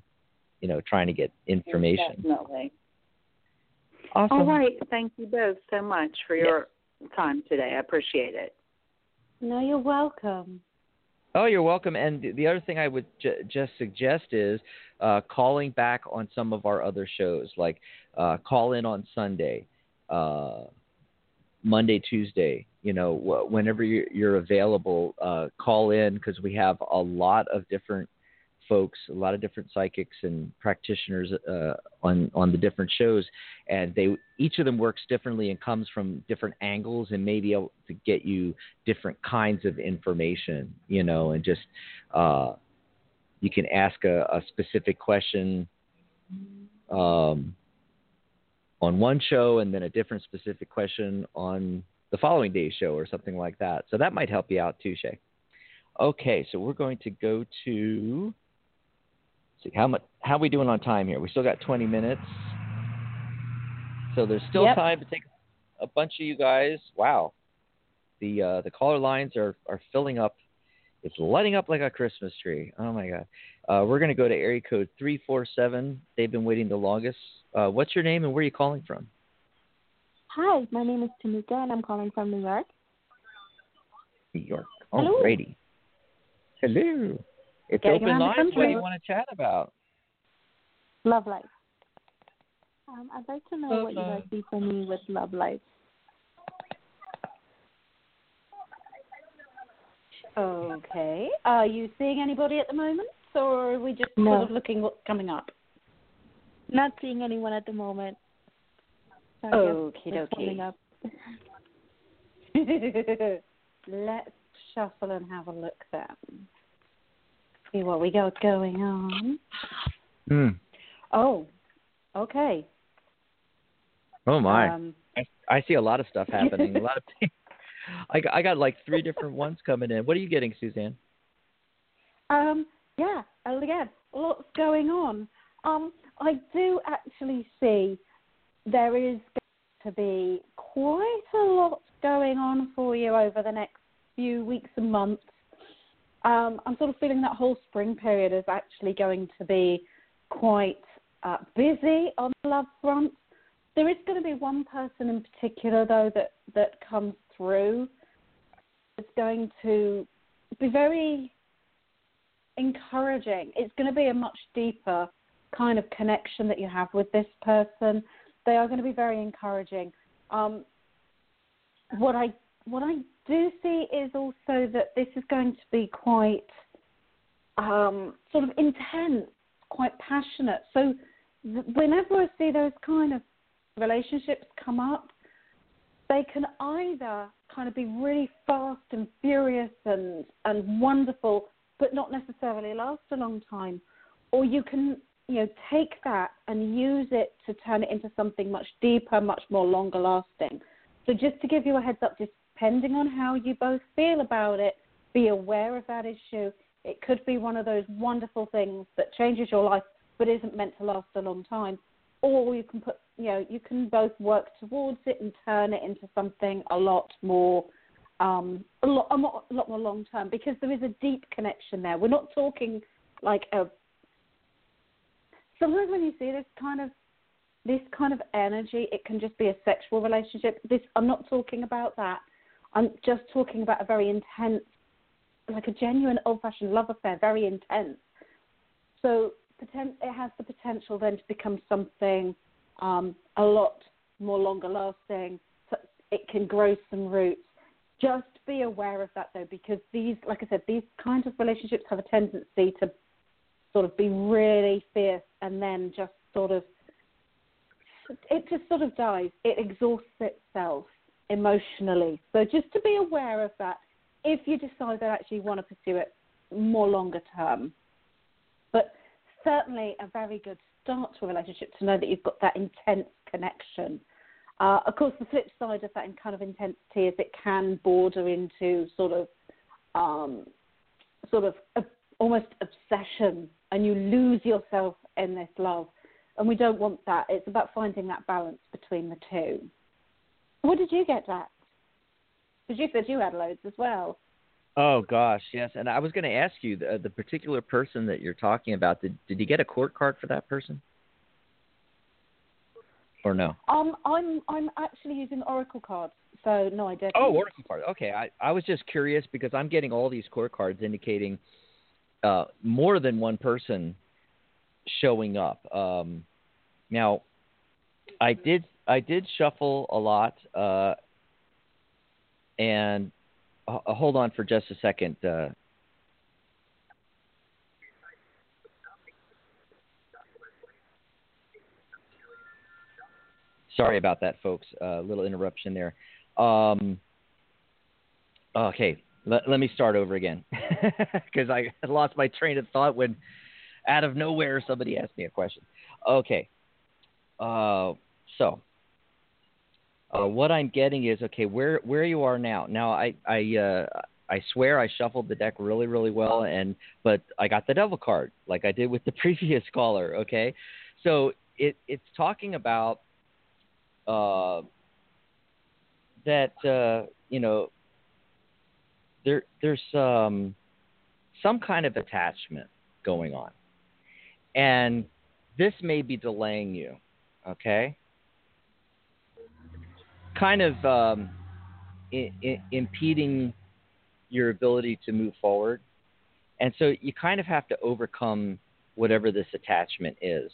you know trying to get information. Definitely. Awesome. All right. Thank you both so much for your time today. I appreciate it. No, you're welcome. Oh, you're welcome. And the- the other thing I would ju- just suggest is uh, calling back on some of our other shows, like uh, call in on Sunday, uh, Monday, Tuesday. You know, wh- whenever you're, you're available, uh, call in because we have a lot of different folks, a lot of different psychics and practitioners uh, on on the different shows, and they each of them works differently and comes from different angles and may be able to get you different kinds of information, you know, and just uh, you can ask a, a specific question um, on one show and then a different specific question on the following day's show or something like that. So that might help you out too, Shay. Okay, so we're going to go to see how much how we doing on time here. We still got 20 minutes, so there's still Yep. time to take a bunch of you guys. Wow, the uh, the caller lines are are filling up. It's lighting up like a Christmas tree. Oh my God. Uh, we're going to go to area code 347. They've been waiting the longest. Uh, what's your name and where are you calling from? Hi, my name is Tamika and I'm calling from New York. New York. Hello. Alrighty. Hello. It's Getting open lines. What do you want to chat about? Love life. Um, I'd like to know what you guys see for me with love life. Okay. Are you seeing anybody at the moment, or are we just No. sort of looking what's coming up? Not seeing anyone at the moment. So I guess Okie dokie. Let's shuffle and have a look then. See what we got going on. Hmm. Oh, okay. Oh my. Um, I, I see a lot of stuff happening. a lot of I got, I got like three different ones coming in. What are you getting, Susanne? Um, yeah, again, lots going on. Um, I do actually see there is going to be quite a lot going on for you over the next few weeks and months. Um, I'm sort of feeling that whole spring period is actually going to be quite uh, busy on the love front. There is going to be one person in particular, though, that, that comes through. It's going to be very encouraging. It's going to be a much deeper kind of connection that you have with this person. They are going to be very encouraging. Um, what I what I do see is also that this is going to be quite um, sort of intense, quite passionate. So whenever I see those kind of relationships come up, they can either kind of be really fast and furious and and wonderful, but not necessarily last a long time, or you can you know take that and use it to turn it into something much deeper, much more longer lasting. So just to give you a heads up, depending on how you both feel about it, be aware of that issue. It could be one of those wonderful things that changes your life, but isn't meant to last a long time. Or you can put, you know, you can both work towards it and turn it into something a lot more, um, a lot, a a lot more long term because there is a deep connection there. We're not talking like a. Sometimes when you see this kind of this kind of energy, it can just be a sexual relationship. This I'm not talking about that. I'm just talking about a very intense, like a genuine old-fashioned love affair, very intense. So it has the potential then to become something um, a lot more longer lasting. It can grow some roots. Just be aware of that though, because these, like I said, these kinds of relationships have a tendency to sort of be really fierce and then just sort of it just sort of dies. It exhausts itself emotionally. So just to be aware of that if you decide that actually you want to pursue it more longer term. But certainly a very good start to a relationship to know that you've got that intense connection. Uh, of course, the flip side of that kind of intensity is it can border into sort of, um, sort of a, almost obsession, and you lose yourself in this love and we don't want that. It's about finding that balance between the two. What did you get, Dax? Because you said you had loads as well. Oh gosh, yes. And I was going to ask you the, the particular person that you're talking about. Did did you get a court card for that person, or no? Um, I'm I'm actually using Oracle cards, so no, I didn't. Oh, Oracle card. Okay, I I was just curious because I'm getting all these court cards indicating uh, more than one person showing up. Um, now, I did I did shuffle a lot, uh, and uh, hold on for just a second. Uh, sorry about that, folks. A uh, little interruption there. Um, okay, let, let me start over again because I lost my train of thought when out of nowhere somebody asked me a question. Okay, uh, so uh, what I'm getting is okay. Where where you are now? Now I I uh, I swear I shuffled the deck really really well, and but I got the devil card like I did with the previous caller. Okay, so it it's talking about uh, that uh, you know there there's um, some kind of attachment going on, and this may be delaying you. Okay, kind of um, I- I- impeding your ability to move forward. And so you kind of have to overcome whatever this attachment is.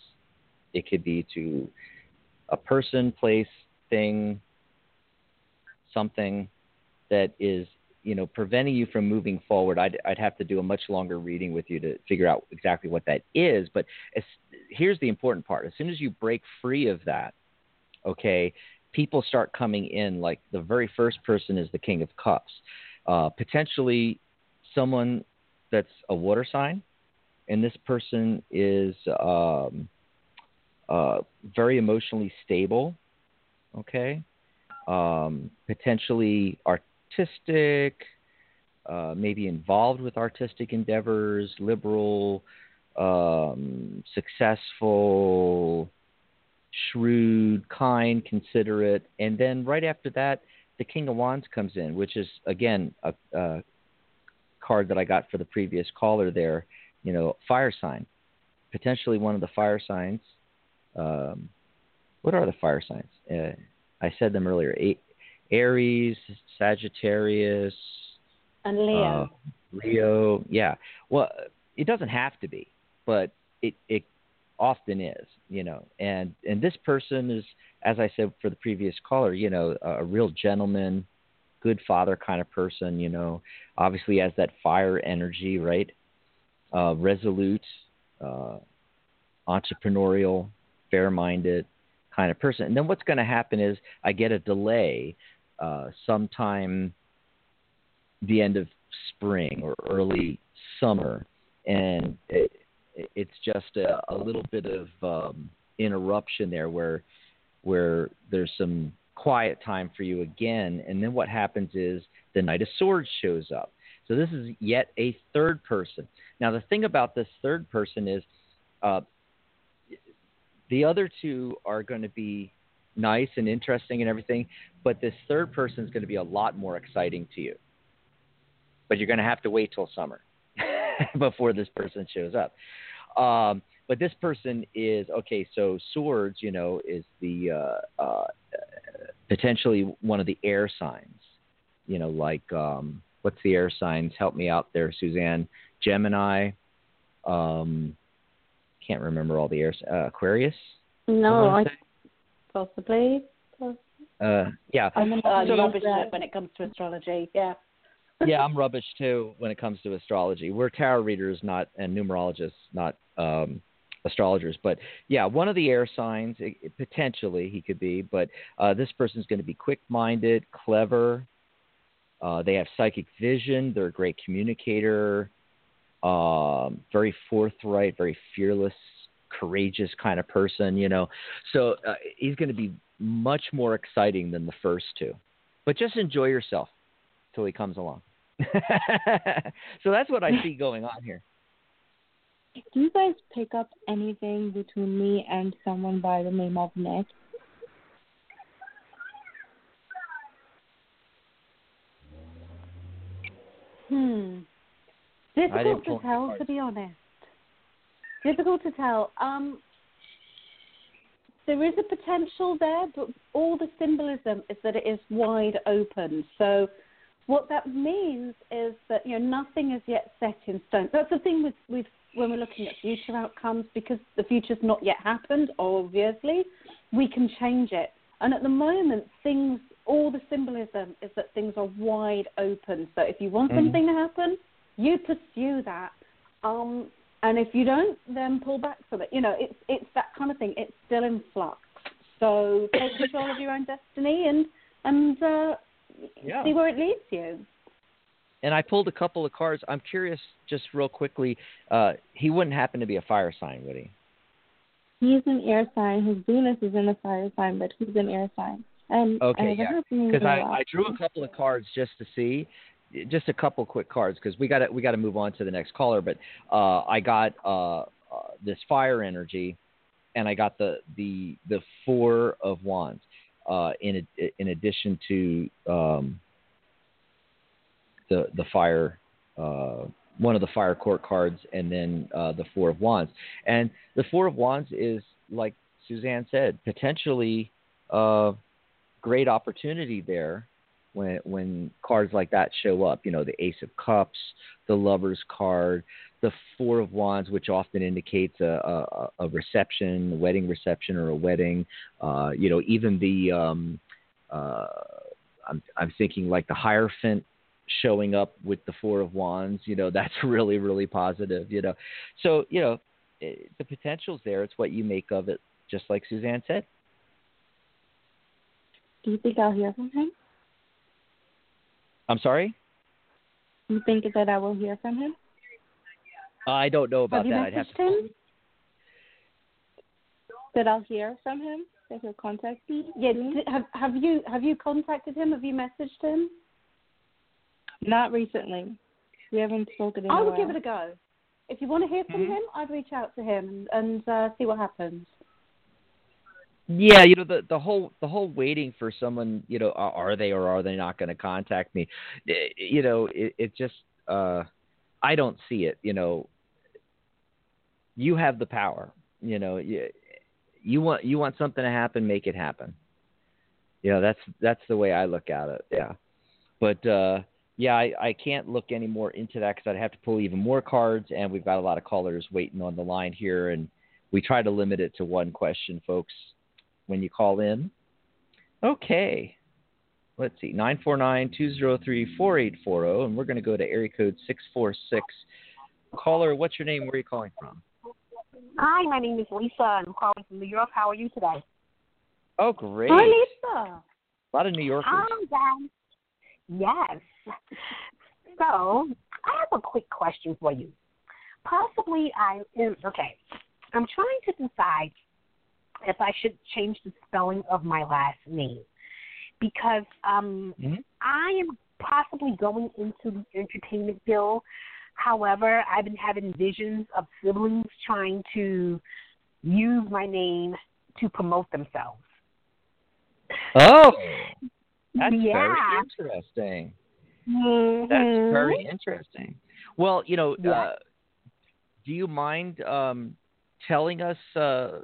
It could be to a person, place, thing, something that is you know preventing you from moving forward i'd i'd have to do a much longer reading with you to figure out exactly what that is but as, here's the important part as soon as you break free of that okay people start coming in like the very first person is the king of cups. Uh, potentially someone that's a water sign and this person is um, uh, very emotionally stable okay? Um, potentially artistic, uh, maybe involved with artistic endeavors, liberal, um, successful, shrewd, kind, considerate, and then right after that, the King of Wands comes in, which is again a, a card that I got for the previous caller there. You know, fire sign, potentially one of the fire signs. Um, what are the fire signs? Uh, I said them earlier. Aries, Sagittarius, and Leo. Uh, Leo, yeah. Well, it doesn't have to be, but it it often is, you know. And and this person is, as I said for the previous caller, you know, a, a real gentleman, good father kind of person, you know. Obviously has that fire energy, right? Uh, resolute, uh, entrepreneurial, fair-minded kind of person. And then what's going to happen is I get a delay uh, sometime the end of spring or early summer, and it's just a, a, little bit of um, interruption there where where there's some quiet time for you again, and then what happens is the Knight of Swords shows up. So this is yet a third person. Now the thing about this third person is uh, the other two are going to be nice and interesting and everything, but this third person is going to be a lot more exciting to you. But you're going to have to wait till summer before this person shows up. Um, but this person is okay. So swords, you know, is the uh, uh, potentially one of the air signs. You know, like um, what's the air signs? Help me out there, Susanne. Gemini. Um, can't remember all the air. Uh, Aquarius. No, I possibly. Uh, yeah. I'm uh, so, rubbish when it comes to astrology. Yeah. yeah, I'm rubbish too when it comes to astrology. We're tarot readers, not and numerologists, not um, astrologers. But yeah, one of the air signs, it, it, potentially he could be, but uh, this person's going to be quick-minded, clever. Uh, they have psychic vision. They're a great communicator um, very forthright, very fearless, courageous kind of person, you know. So uh, he's going to be much more exciting than the first two. But just enjoy yourself till he comes along. so that's what I see going on here. Do you guys pick up anything between me and someone by the name of Nick? Hmm. Difficult to tell, to be honest. Difficult to tell. Um, there is a potential there, but all the symbolism is that it is wide open. So, what that means is that you know nothing is yet set in stone. That's the thing with with when we're looking at future outcomes because the future's not yet happened. Obviously, we can change it. And at the moment, things, all the symbolism is that things are wide open. So if you want mm-hmm. something to happen, you pursue that. Um, and if you don't, then pull back from it. You know, it's it's that kind of thing. It's still in flux. So take control of your own destiny and and uh, yeah. see where it leads you. And I pulled a couple of cards. I'm curious, just real quickly. Uh, he wouldn't happen to be a fire sign, would he? He's an air sign. His Venus is in a fire sign, but he's an air sign. And okay, yeah. Because I, I drew a couple of cards just to see, just a couple quick cards because we got to we got to move on to the next caller. But uh, I got uh, uh, this fire energy, and I got the the the four of wands uh, in in addition to um, the the fire. Uh, one of the fire court cards, and then uh, the four of wands. And the four of wands is like Susanne said, potentially a great opportunity there when when cards like that show up. You know, the Ace of Cups, the Lovers card, the Four of Wands, which often indicates a, a, a reception, a wedding reception, or a wedding. Uh, you know, even the um, uh, I'm I'm thinking like the Hierophant showing up with the Four of Wands. You know, that's really really positive. You know, so you know it, the potential's there. It's what you make of it, just like Susanne said. Do you think I'll hear from him? I'm sorry. You think that I will hear from him? I don't know about Have you that. I'd have messaged to. him? That I'll hear from him? That he'll contact me? Yeah. Have have you have you contacted him? Have you messaged him? Not recently. We haven't spoken in I a would while. give it a go. If you want to hear from Mhm. him, I'd reach out to him and uh, see what happens. Yeah, you know the the whole the whole waiting for someone, you know, are, are they or are they not going to contact me? Eh, You know, it, it just uh I don't see it, you know. You have the power, you know, you, you want you want something to happen, make it happen. You know, that's that's the way I look at it. Yeah. But uh yeah, I, I can't look any more into that because I'd have to pull even more cards, and we've got a lot of callers waiting on the line here, and we try to limit it to one question, folks, when you call in. Okay. Let's see, 949-203-4840, and we're going to go to area code 646. Caller, what's your name? Where are you calling from? Hi, my name is Lisa. I'm calling from New York. How are you today? Oh, great. Hi, Lisa. A lot of New Yorkers. Hi, guys. Yes. So, I have a quick question for you. Possibly, I am okay. I'm trying to decide if I should change the spelling of my last name because um, Mhm. I am possibly going into the entertainment field. However, I've been having visions of siblings trying to use my name to promote themselves. Oh, that's yeah. very interesting. Mhm. That's very interesting. Well, you know, Yeah. uh, do you mind um, telling us uh,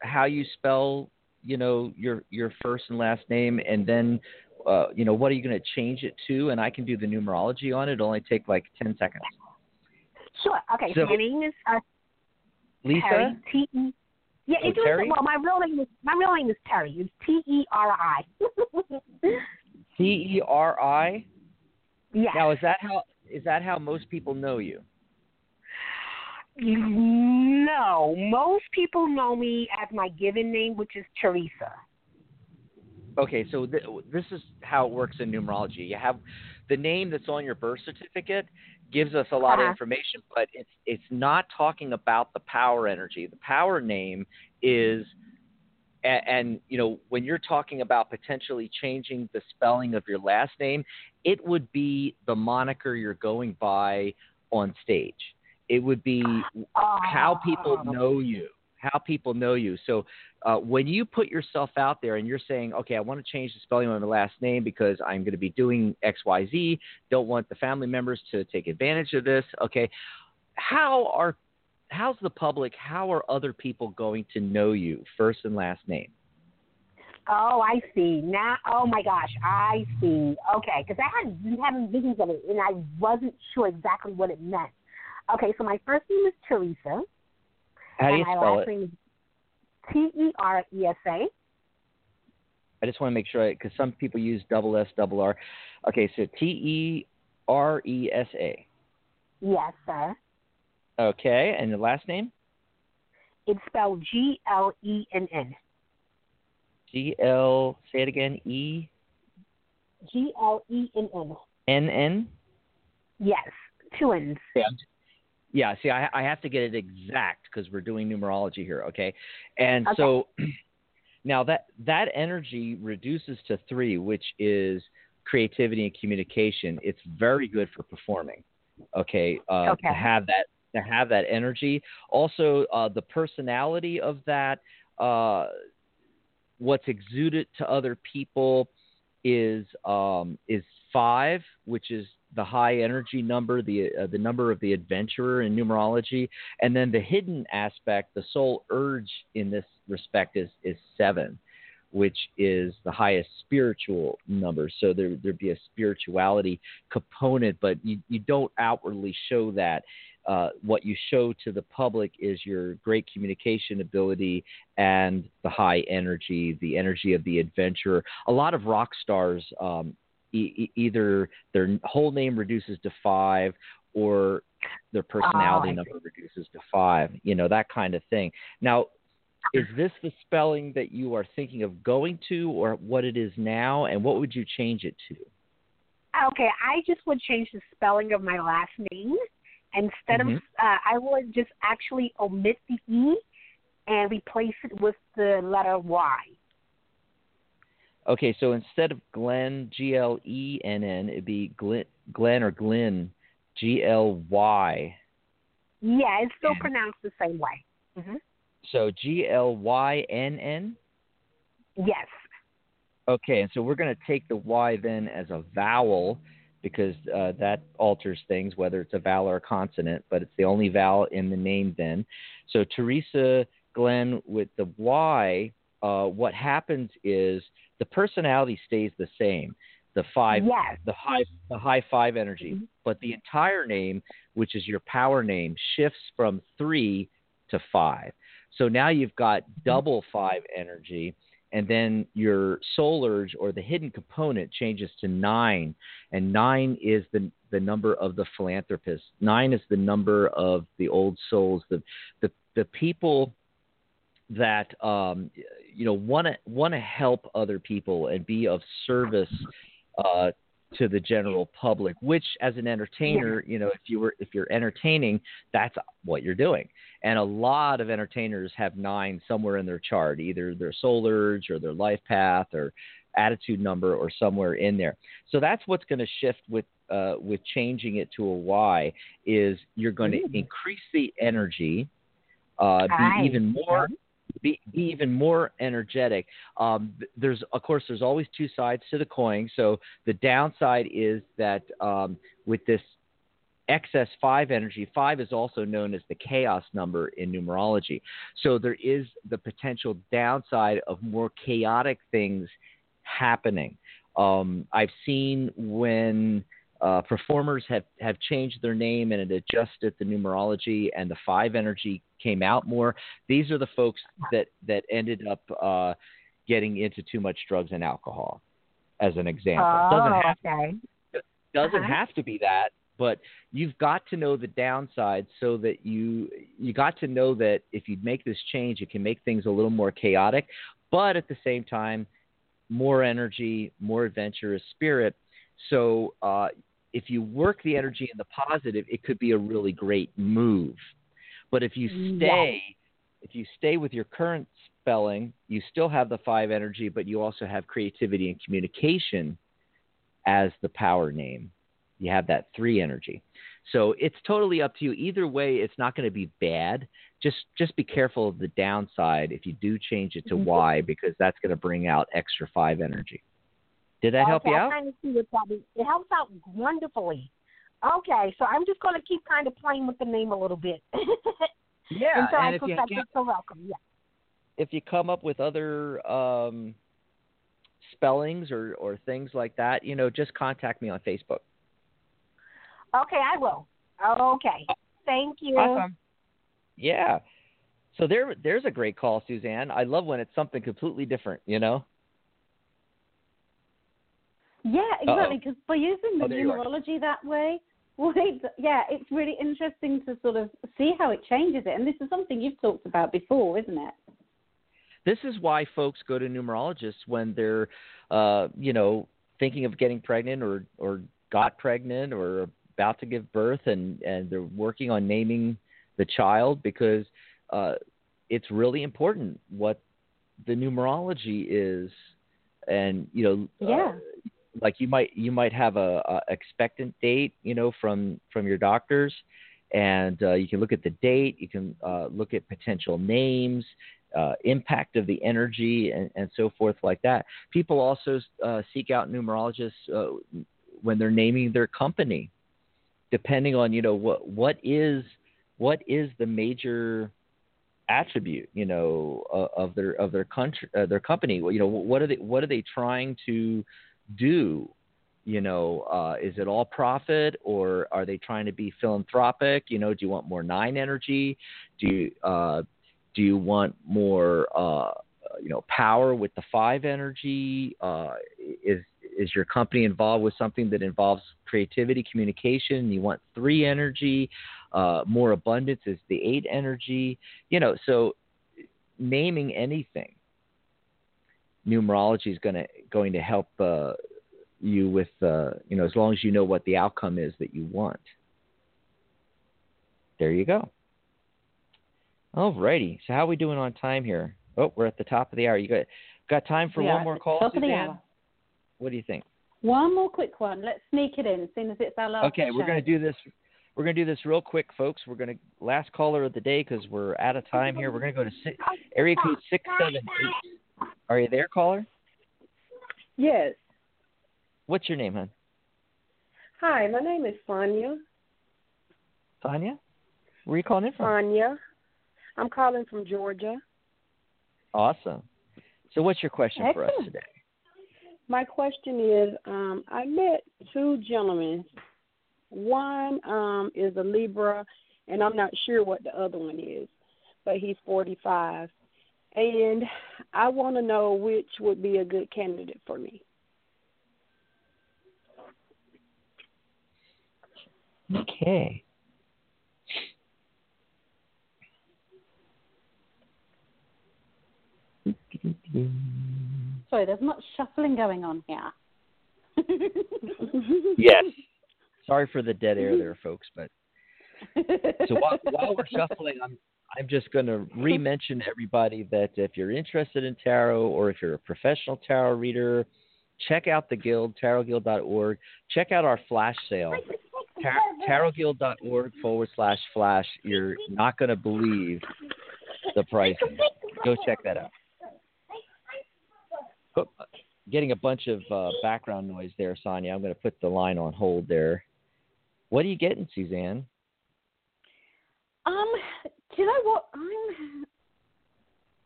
how you spell, you know, your your first and last name, and then, uh, you know, what are you going to change it to? And I can do the numerology on it. It'll only take like ten seconds. Sure. Okay. So, So- my name is uh, Lisa. T E. Yeah, Oh, it Terry? well, my real name is my real name is Terry. It's T E R I. T E R I. Yes. Now, is that how is that how most people know you? No, most people know me as my given name, which is Teresa. Okay, so th- this is how it works in numerology. You have the name that's on your birth certificate gives us a lot of Uh-huh. information, but it's it's not talking about the power energy. The power name is and, and you know when you're talking about potentially changing the spelling of your last name, it would be the moniker you're going by on stage. It would be how people know you how people know you so uh, when you put yourself out there and you're saying okay i want to change the spelling of my last name because i'm going to be doing xyz don't want the family members to take advantage of this okay how are how's the public how are other people going to know you first and last name Oh, I see. Now, oh my gosh, I see. Okay, because I had been having visions of it, and I wasn't sure exactly what it meant. Okay, so my first name is Teresa. how do and you my spell last it name is T E R E S A. i just want to make sure because some people use double s double r okay so t e r e s a Yes, sir. okay and the last name It's spelled G L E N N. g l say it again e G L E N N. n n Yes, twins. Yeah. Yeah. See, I, I have to get it exact because we're doing numerology here. Okay. And Okay. so now that that energy reduces to three, which is creativity and communication. It's very good for performing. Okay. Uh, Okay. To have that to have that energy. Also, uh, the personality of that. Uh, what's exuded to other people is um, is five, which is the high energy number, the uh, the number of the adventurer in numerology, and then the hidden aspect, the soul urge in this respect is is seven, which is the highest spiritual number. So there there'd be a spirituality component, but you, you don't outwardly show that. Uh, what you show to the public is your great communication ability and the high energy, the energy of the adventurer. A lot of rock stars, um, e- either their whole name reduces to five or their personality Oh, number reduces to five, you know, that kind of thing. Now, is this the spelling that you are thinking of going to or what it is now? And what would you change it to? Okay, I just would change the spelling of my last name. Instead Mhm. of, uh, I would just actually omit the E and replace it with the letter Y. Okay, so instead of Glenn, G L E N N, it'd be Glenn, Glenn or Glyn, G L Y. Yeah, it's still And- pronounced the same way. hmm So G L Y N N? Yes. Okay, and so we're going to take the Y then as a vowel because uh, that alters things, whether it's a vowel or a consonant, but it's the only vowel in the name then. So Teresa Glenn with the Y, uh, what happens is the personality stays the same. The five, Yes. the high, the high five energy, Mhm. but the entire name, which is your power name, shifts from three to five. So now you've got double five energy, and then your soul urge or the hidden component changes to nine, and nine is the the number of the philanthropist. Nine is the number of the old souls, the the the people that um, you know want to want to help other people and be of service uh, to the general public. Which, as an entertainer, you know, if you were if you're entertaining, that's what you're doing. And a lot of entertainers have nine somewhere in their chart, either their soul urge or their life path or attitude number or somewhere in there. So that's what's going to shift with uh, with changing it to a Y is you're going to increase the energy, uh, be even more be, be even more energetic. Um, there's of course there's always two sides to the coin. So the downside is that um, with this excess five energy, five is also known as the chaos number in numerology. So there is the potential downside of more chaotic things happening. Um, I've seen when uh, performers have, have changed their name and it adjusted the numerology and the five energy came out more. These are the folks that, that ended up uh, getting into too much drugs and alcohol, as an example. doesn't Oh, have okay. doesn't Uh-huh. have to be that, but you've got to know the downside so that you you got to know that if you make this change, it can make things a little more chaotic, but at the same time, more energy, more adventurous spirit. So uh, if you work the energy in the positive, it could be a really great move. But if you Yes. stay, if you stay with your current spelling, you still have the five energy, but you also have creativity and communication as the power name. You have that three energy. So it's totally up to you. Either way, it's not going to be bad. Just just be careful of the downside if you do change it to Mhm. Y because that's going to bring out extra five energy. Did that help okay, you I out? kind of see what that is. It helps out wonderfully. Okay, so I'm just going to keep kind of playing with the name a little bit. Yeah, Until I and if you perfect get- it, so welcome. Yeah. if you come up with other um, spellings or, or things like that, you know, just contact me on Facebook. Okay, I will. Okay. Thank you. Awesome. Yeah. So there, there's a great call, Susanne. I love when it's something completely different. You know. Yeah, exactly. Because by using the Oh, numerology that way, wait, yeah, it's really interesting to sort of see how it changes it. And this is something you've talked about before, isn't it? This is why folks go to numerologists when they're, uh, you know, thinking of getting pregnant or or got pregnant or about to give birth, and and they're working on naming the child because uh, it's really important what the numerology is, and you know, Yeah. uh, like you might you might have a, a expectant date, you know, from from your doctors, and uh, you can look at the date. You can uh, look at potential names, uh, impact of the energy, and, and so forth like that. People also uh, seek out numerologists uh, when they're naming their company, depending on you know what what is what is the major attribute, you know, of their of their country, uh, their company. You know, what are they what are they trying to do? You know, uh, is it all profit or are they trying to be philanthropic? You know, do you want more nine energy? Do you uh, do you want more uh, you know power with the five energy? Uh, is is your company involved with something that involves creativity, communication? You want three energy, uh, more abundance is the eight energy. You know, so naming anything, numerology is going to going to help uh, you with uh, you know as long as you know what the outcome is that you want. There you go. All righty. So how are we doing on time here? Oh, we're at the top of the hour. You got got time for one more call, top of the Susanne? What do you think? One more quick one. Let's sneak it in, seeing as it's our last. Okay, we're going to do this. We're going to do this real quick, folks. We're going to last caller of the day because we're out of time here. We're going to go to six, area code six seven eight. Are you there, caller? Yes. What's your name, hon? Hi, my name is Sonia. Tanya. Where are you calling in from? Sonia. I'm calling from Georgia. Awesome. So, what's your question for us today? My question is, um, I met two gentlemen. One um, is a Libra, and I'm not sure what the other one is, but he's 45. And I want to know which would be a good candidate for me. Okay. Sorry, there's much shuffling going on here. Yes. Sorry for the dead air there, folks, but so while, while we're shuffling, I'm I'm just going to re-mention everybody that if you're interested in tarot or if you're a professional tarot reader, check out the guild, tarotguild.org. Check out our flash sale, tar- tarotguild.org forward slash flash. You're not going to believe the pricing. Go check that out. Oh, getting a bunch of uh, background noise there, Sonia. I'm going to put the line on hold there. What are you getting, Susanne? Um, do you know what? I'm.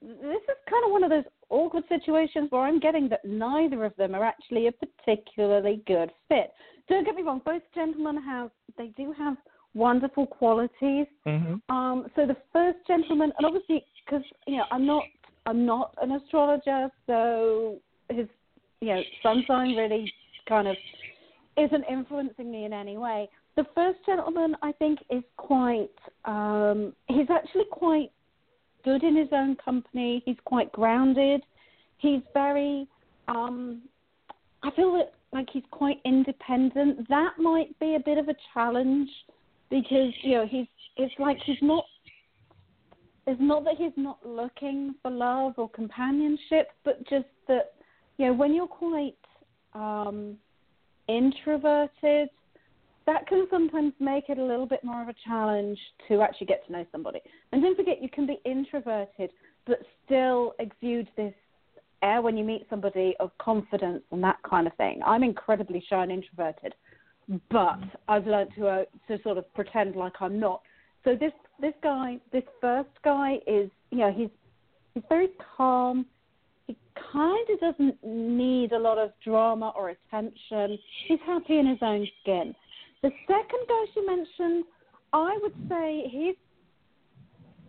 This is kind of one of those awkward situations where I'm getting that neither of them are actually a particularly good fit. Don't get me wrong; both gentlemen have they do have wonderful qualities. Mm-hmm. Um, so the first gentleman, and obviously because you know I'm not I'm not an astrologer, so his you know sun sign really kind of isn't influencing me in any way. The first gentleman, I think, is quite. Um, he's actually quite good in his own company. He's quite grounded. He's very. Um, I feel that like he's quite independent. That might be a bit of a challenge because you know he's. It's like he's not. It's not that he's not looking for love or companionship, but just that you know when you're quite um, introverted, that can sometimes make it a little bit more of a challenge to actually get to know somebody. And don't forget, you can be introverted, but still exude this air when you meet somebody of confidence and that kind of thing. I'm incredibly shy and introverted, but I've learned to uh, to sort of pretend like I'm not. So this this guy, this first guy, is you know he's he's very calm. He kind of doesn't need a lot of drama or attention. He's happy in his own skin. The second guy she mentioned, I would say he's,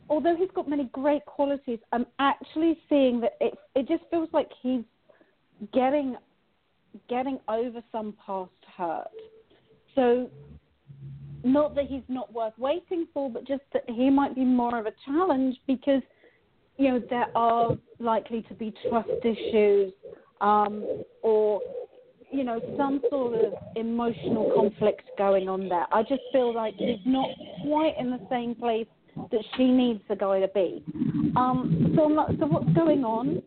although he's got many great qualities, I'm actually seeing that it it just feels like he's getting getting over some past hurt. So not that he's not worth waiting for, but just that he might be more of a challenge because you know there are likely to be trust issues um, or you know some sort of emotional conflict going on there. I just feel like he's not quite in the same place that she needs the guy to be. Um, so I'm so what's going on?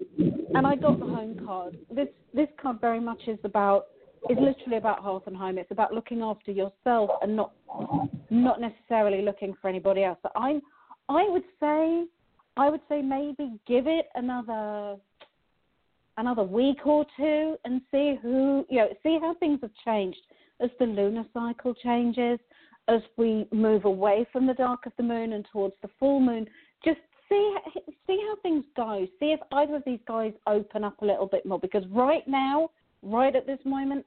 And I got the home card. This this card very much is about is literally about health and home. It's about looking after yourself and not not necessarily looking for anybody else. But I I would say I would say maybe give it another another week or two and see who you know see how things have changed as the lunar cycle changes as we move away from the dark of the moon and towards the full moon just see see how things go. See if either of these guys open up a little bit more because right now, right at this moment,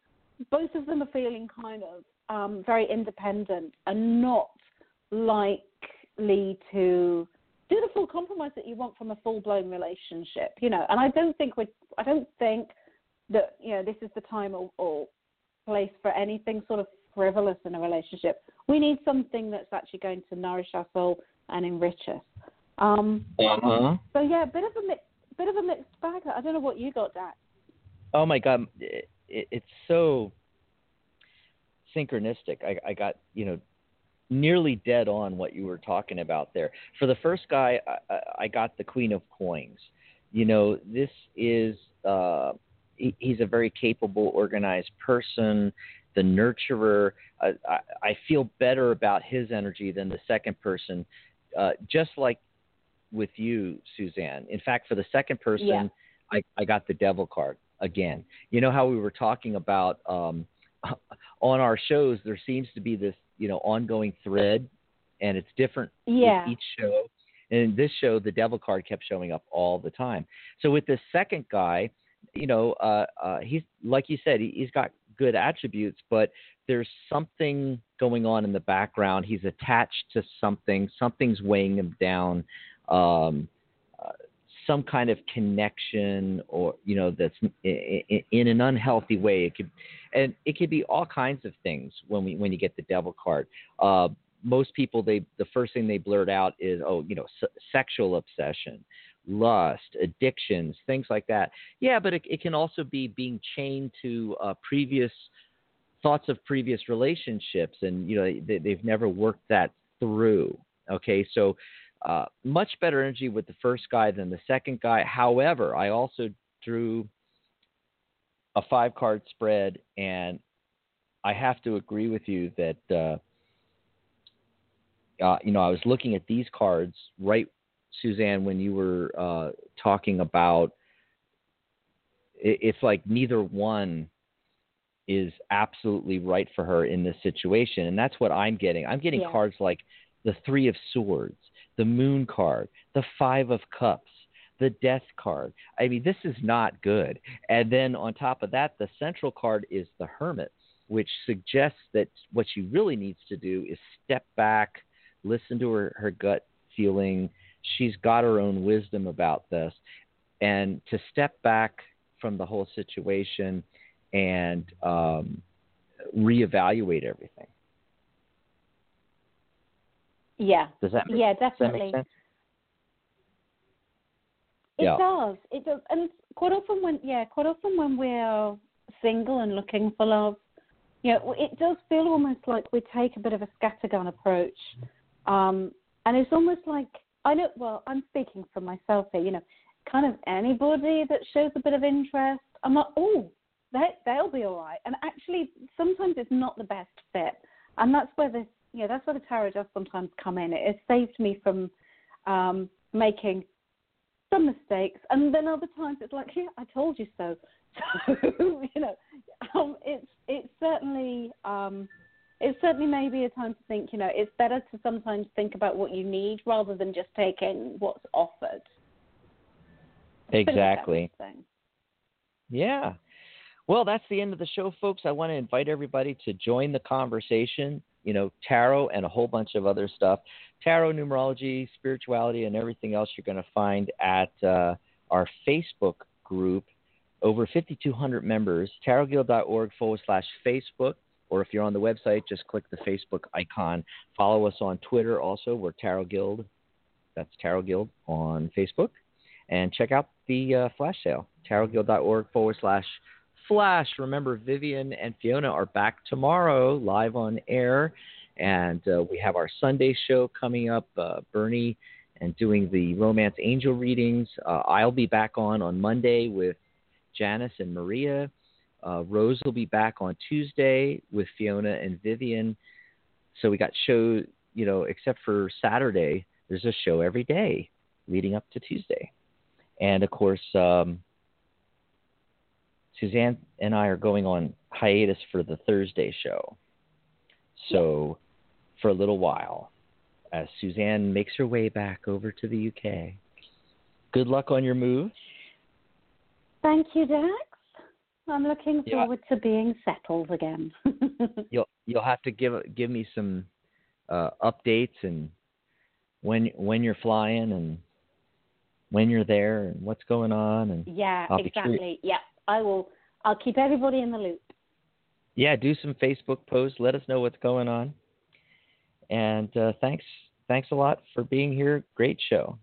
both of them are feeling kind of um, very independent and not likely to do the full compromise that you want from a full blown relationship. You know, and I don't think we I don't think that you know this is the time or, or place for anything sort of frivolous in a relationship. We need something that's actually going to nourish our soul and enrich us. Um, Uh-huh. So yeah, a bit of a mi- bit of a mixed bag. I don't know what you got, Dax. Oh my God, it, it, it's so synchronistic. I, I got you know nearly dead on what you were talking about there. For the first guy, I, I- got the Queen of Coins. You know, this is uh, he, he's a very capable, organized person. The nurturer. I, I, I feel better about his energy than the second person. Uh, just like with you, Susanne. In fact, for the second person, Yeah. I, I got the devil card again. You know how we were talking about um, on our shows, there seems to be this, you know, ongoing thread, and it's different Yeah. with each show. And this show, the devil card kept showing up all the time. So with this second guy, you know, uh, uh, he's like you said, he, he's got good attributes, but there's something going on in the background. He's attached to something. Something's weighing him down. Um, some kind of connection, or you know, that's in, an unhealthy way. It could, and it could be all kinds of things when we when you get the devil card. Uh, most people, they the first thing they blurt out is, oh, you know, s- sexual obsession, lust, addictions, things like that. Yeah, but it, it can also be being chained to uh, previous thoughts of previous relationships, and you know, they, they've never worked that through. Okay, so uh, much better energy with the first guy than the second guy. However, I also drew a five card spread, and I have to agree with you that uh, uh, you know I was looking at these cards right, Susanne, when you were uh, talking about. It, it's like neither one is absolutely right for her in this situation, and that's what I'm getting. I'm getting Yeah. cards like the Three of Swords, the Moon card, the Five of Cups, the Death card. I mean, this is not good. And then on top of that, the central card is the Hermit, which suggests that what she really needs to do is step back, listen to her, her gut feeling. She's got her own wisdom about this. And to step back from the whole situation and um, reevaluate everything. Yeah. Does that make, Yeah, does that definitely. sense? It Yeah. does. It does. And quite often when yeah, quite often when we're single and looking for love, you know, it does feel almost like we take a bit of a scattergun approach. Um, and it's almost like I know well, I'm speaking for myself here, you know, kind of anybody that shows a bit of interest, I'm like, oh, they they'll be all right. And actually sometimes it's not the best fit. And that's where this know, that's where the tarot does sometimes come in. It has saved me from um making some mistakes, and then other times it's like, yeah, I told you so. So you know, um, it's it's certainly um, it's certainly maybe a time to think. You know, it's better to sometimes think about what you need rather than just taking what's offered. Exactly. Yeah. Well, that's the end of the show, folks. I want to invite everybody to join the conversation. You know, tarot and a whole bunch of other stuff. Tarot, numerology, spirituality, and everything else you're going to find at uh, our Facebook group. Over 5,200 members. TarotGuild.org forward slash Facebook. Or if you're on the website, just click the Facebook icon. Follow us on Twitter also. We're Tarot Guild. That's Tarot Guild on Facebook. And check out the uh, flash sale. TarotGuild.org forward slash flash. Remember, Vivian and Fiona are back tomorrow live on air. And uh, we have our Sunday show coming up. Uh, Bernie and doing the Romance Angel readings. Uh, I'll be back on on Monday with Janice and Maria. Uh, Rose will be back on Tuesday with Fiona and Vivian. So we got show, you know, except for Saturday, there's a show every day leading up to Tuesday. And of course, um, Susanne and I are going on hiatus for the Thursday show. So for a little while. as Susanne makes her way back over to the UK. Good luck on your move. Thank you, Dax. I'm looking Yeah. forward to being settled again. You'll you'll have to give give me some uh, updates and when when you're flying and when you're there and what's going on and yeah, I'll exactly. Yeah, I will. I'll keep everybody in the loop. yeah, do some Facebook posts. Let us know what's going on. And uh, thanks thanks a lot for being here. Great show.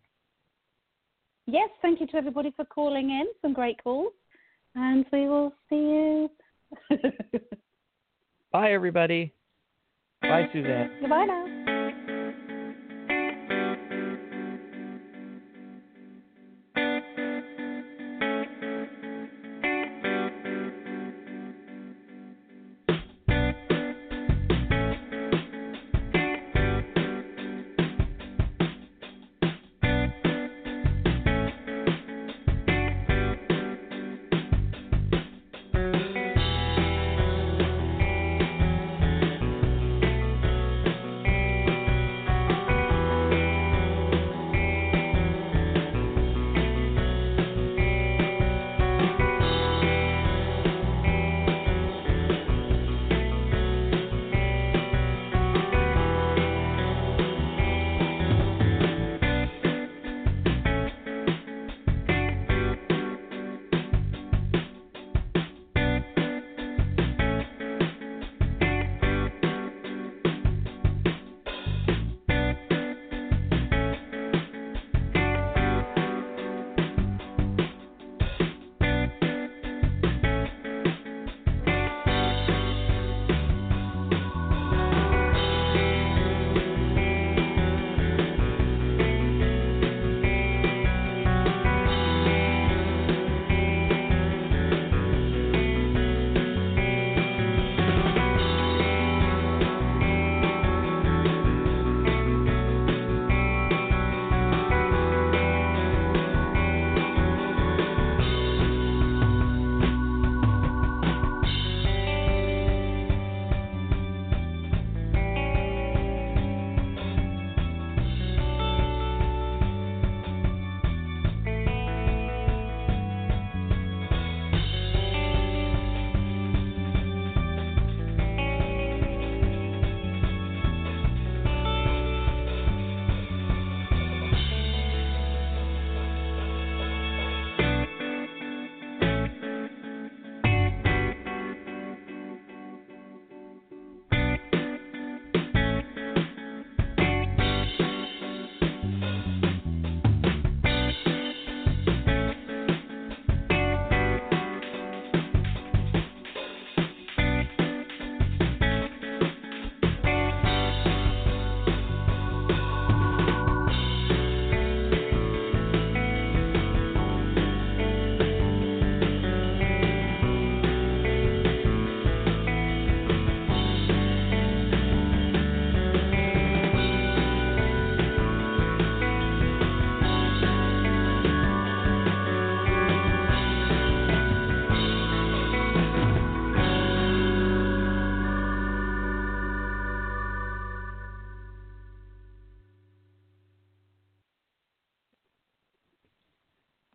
Yes, thank you to everybody for calling in. Some great calls. And we will see you. Bye everybody. Bye Susanne. Goodbye now.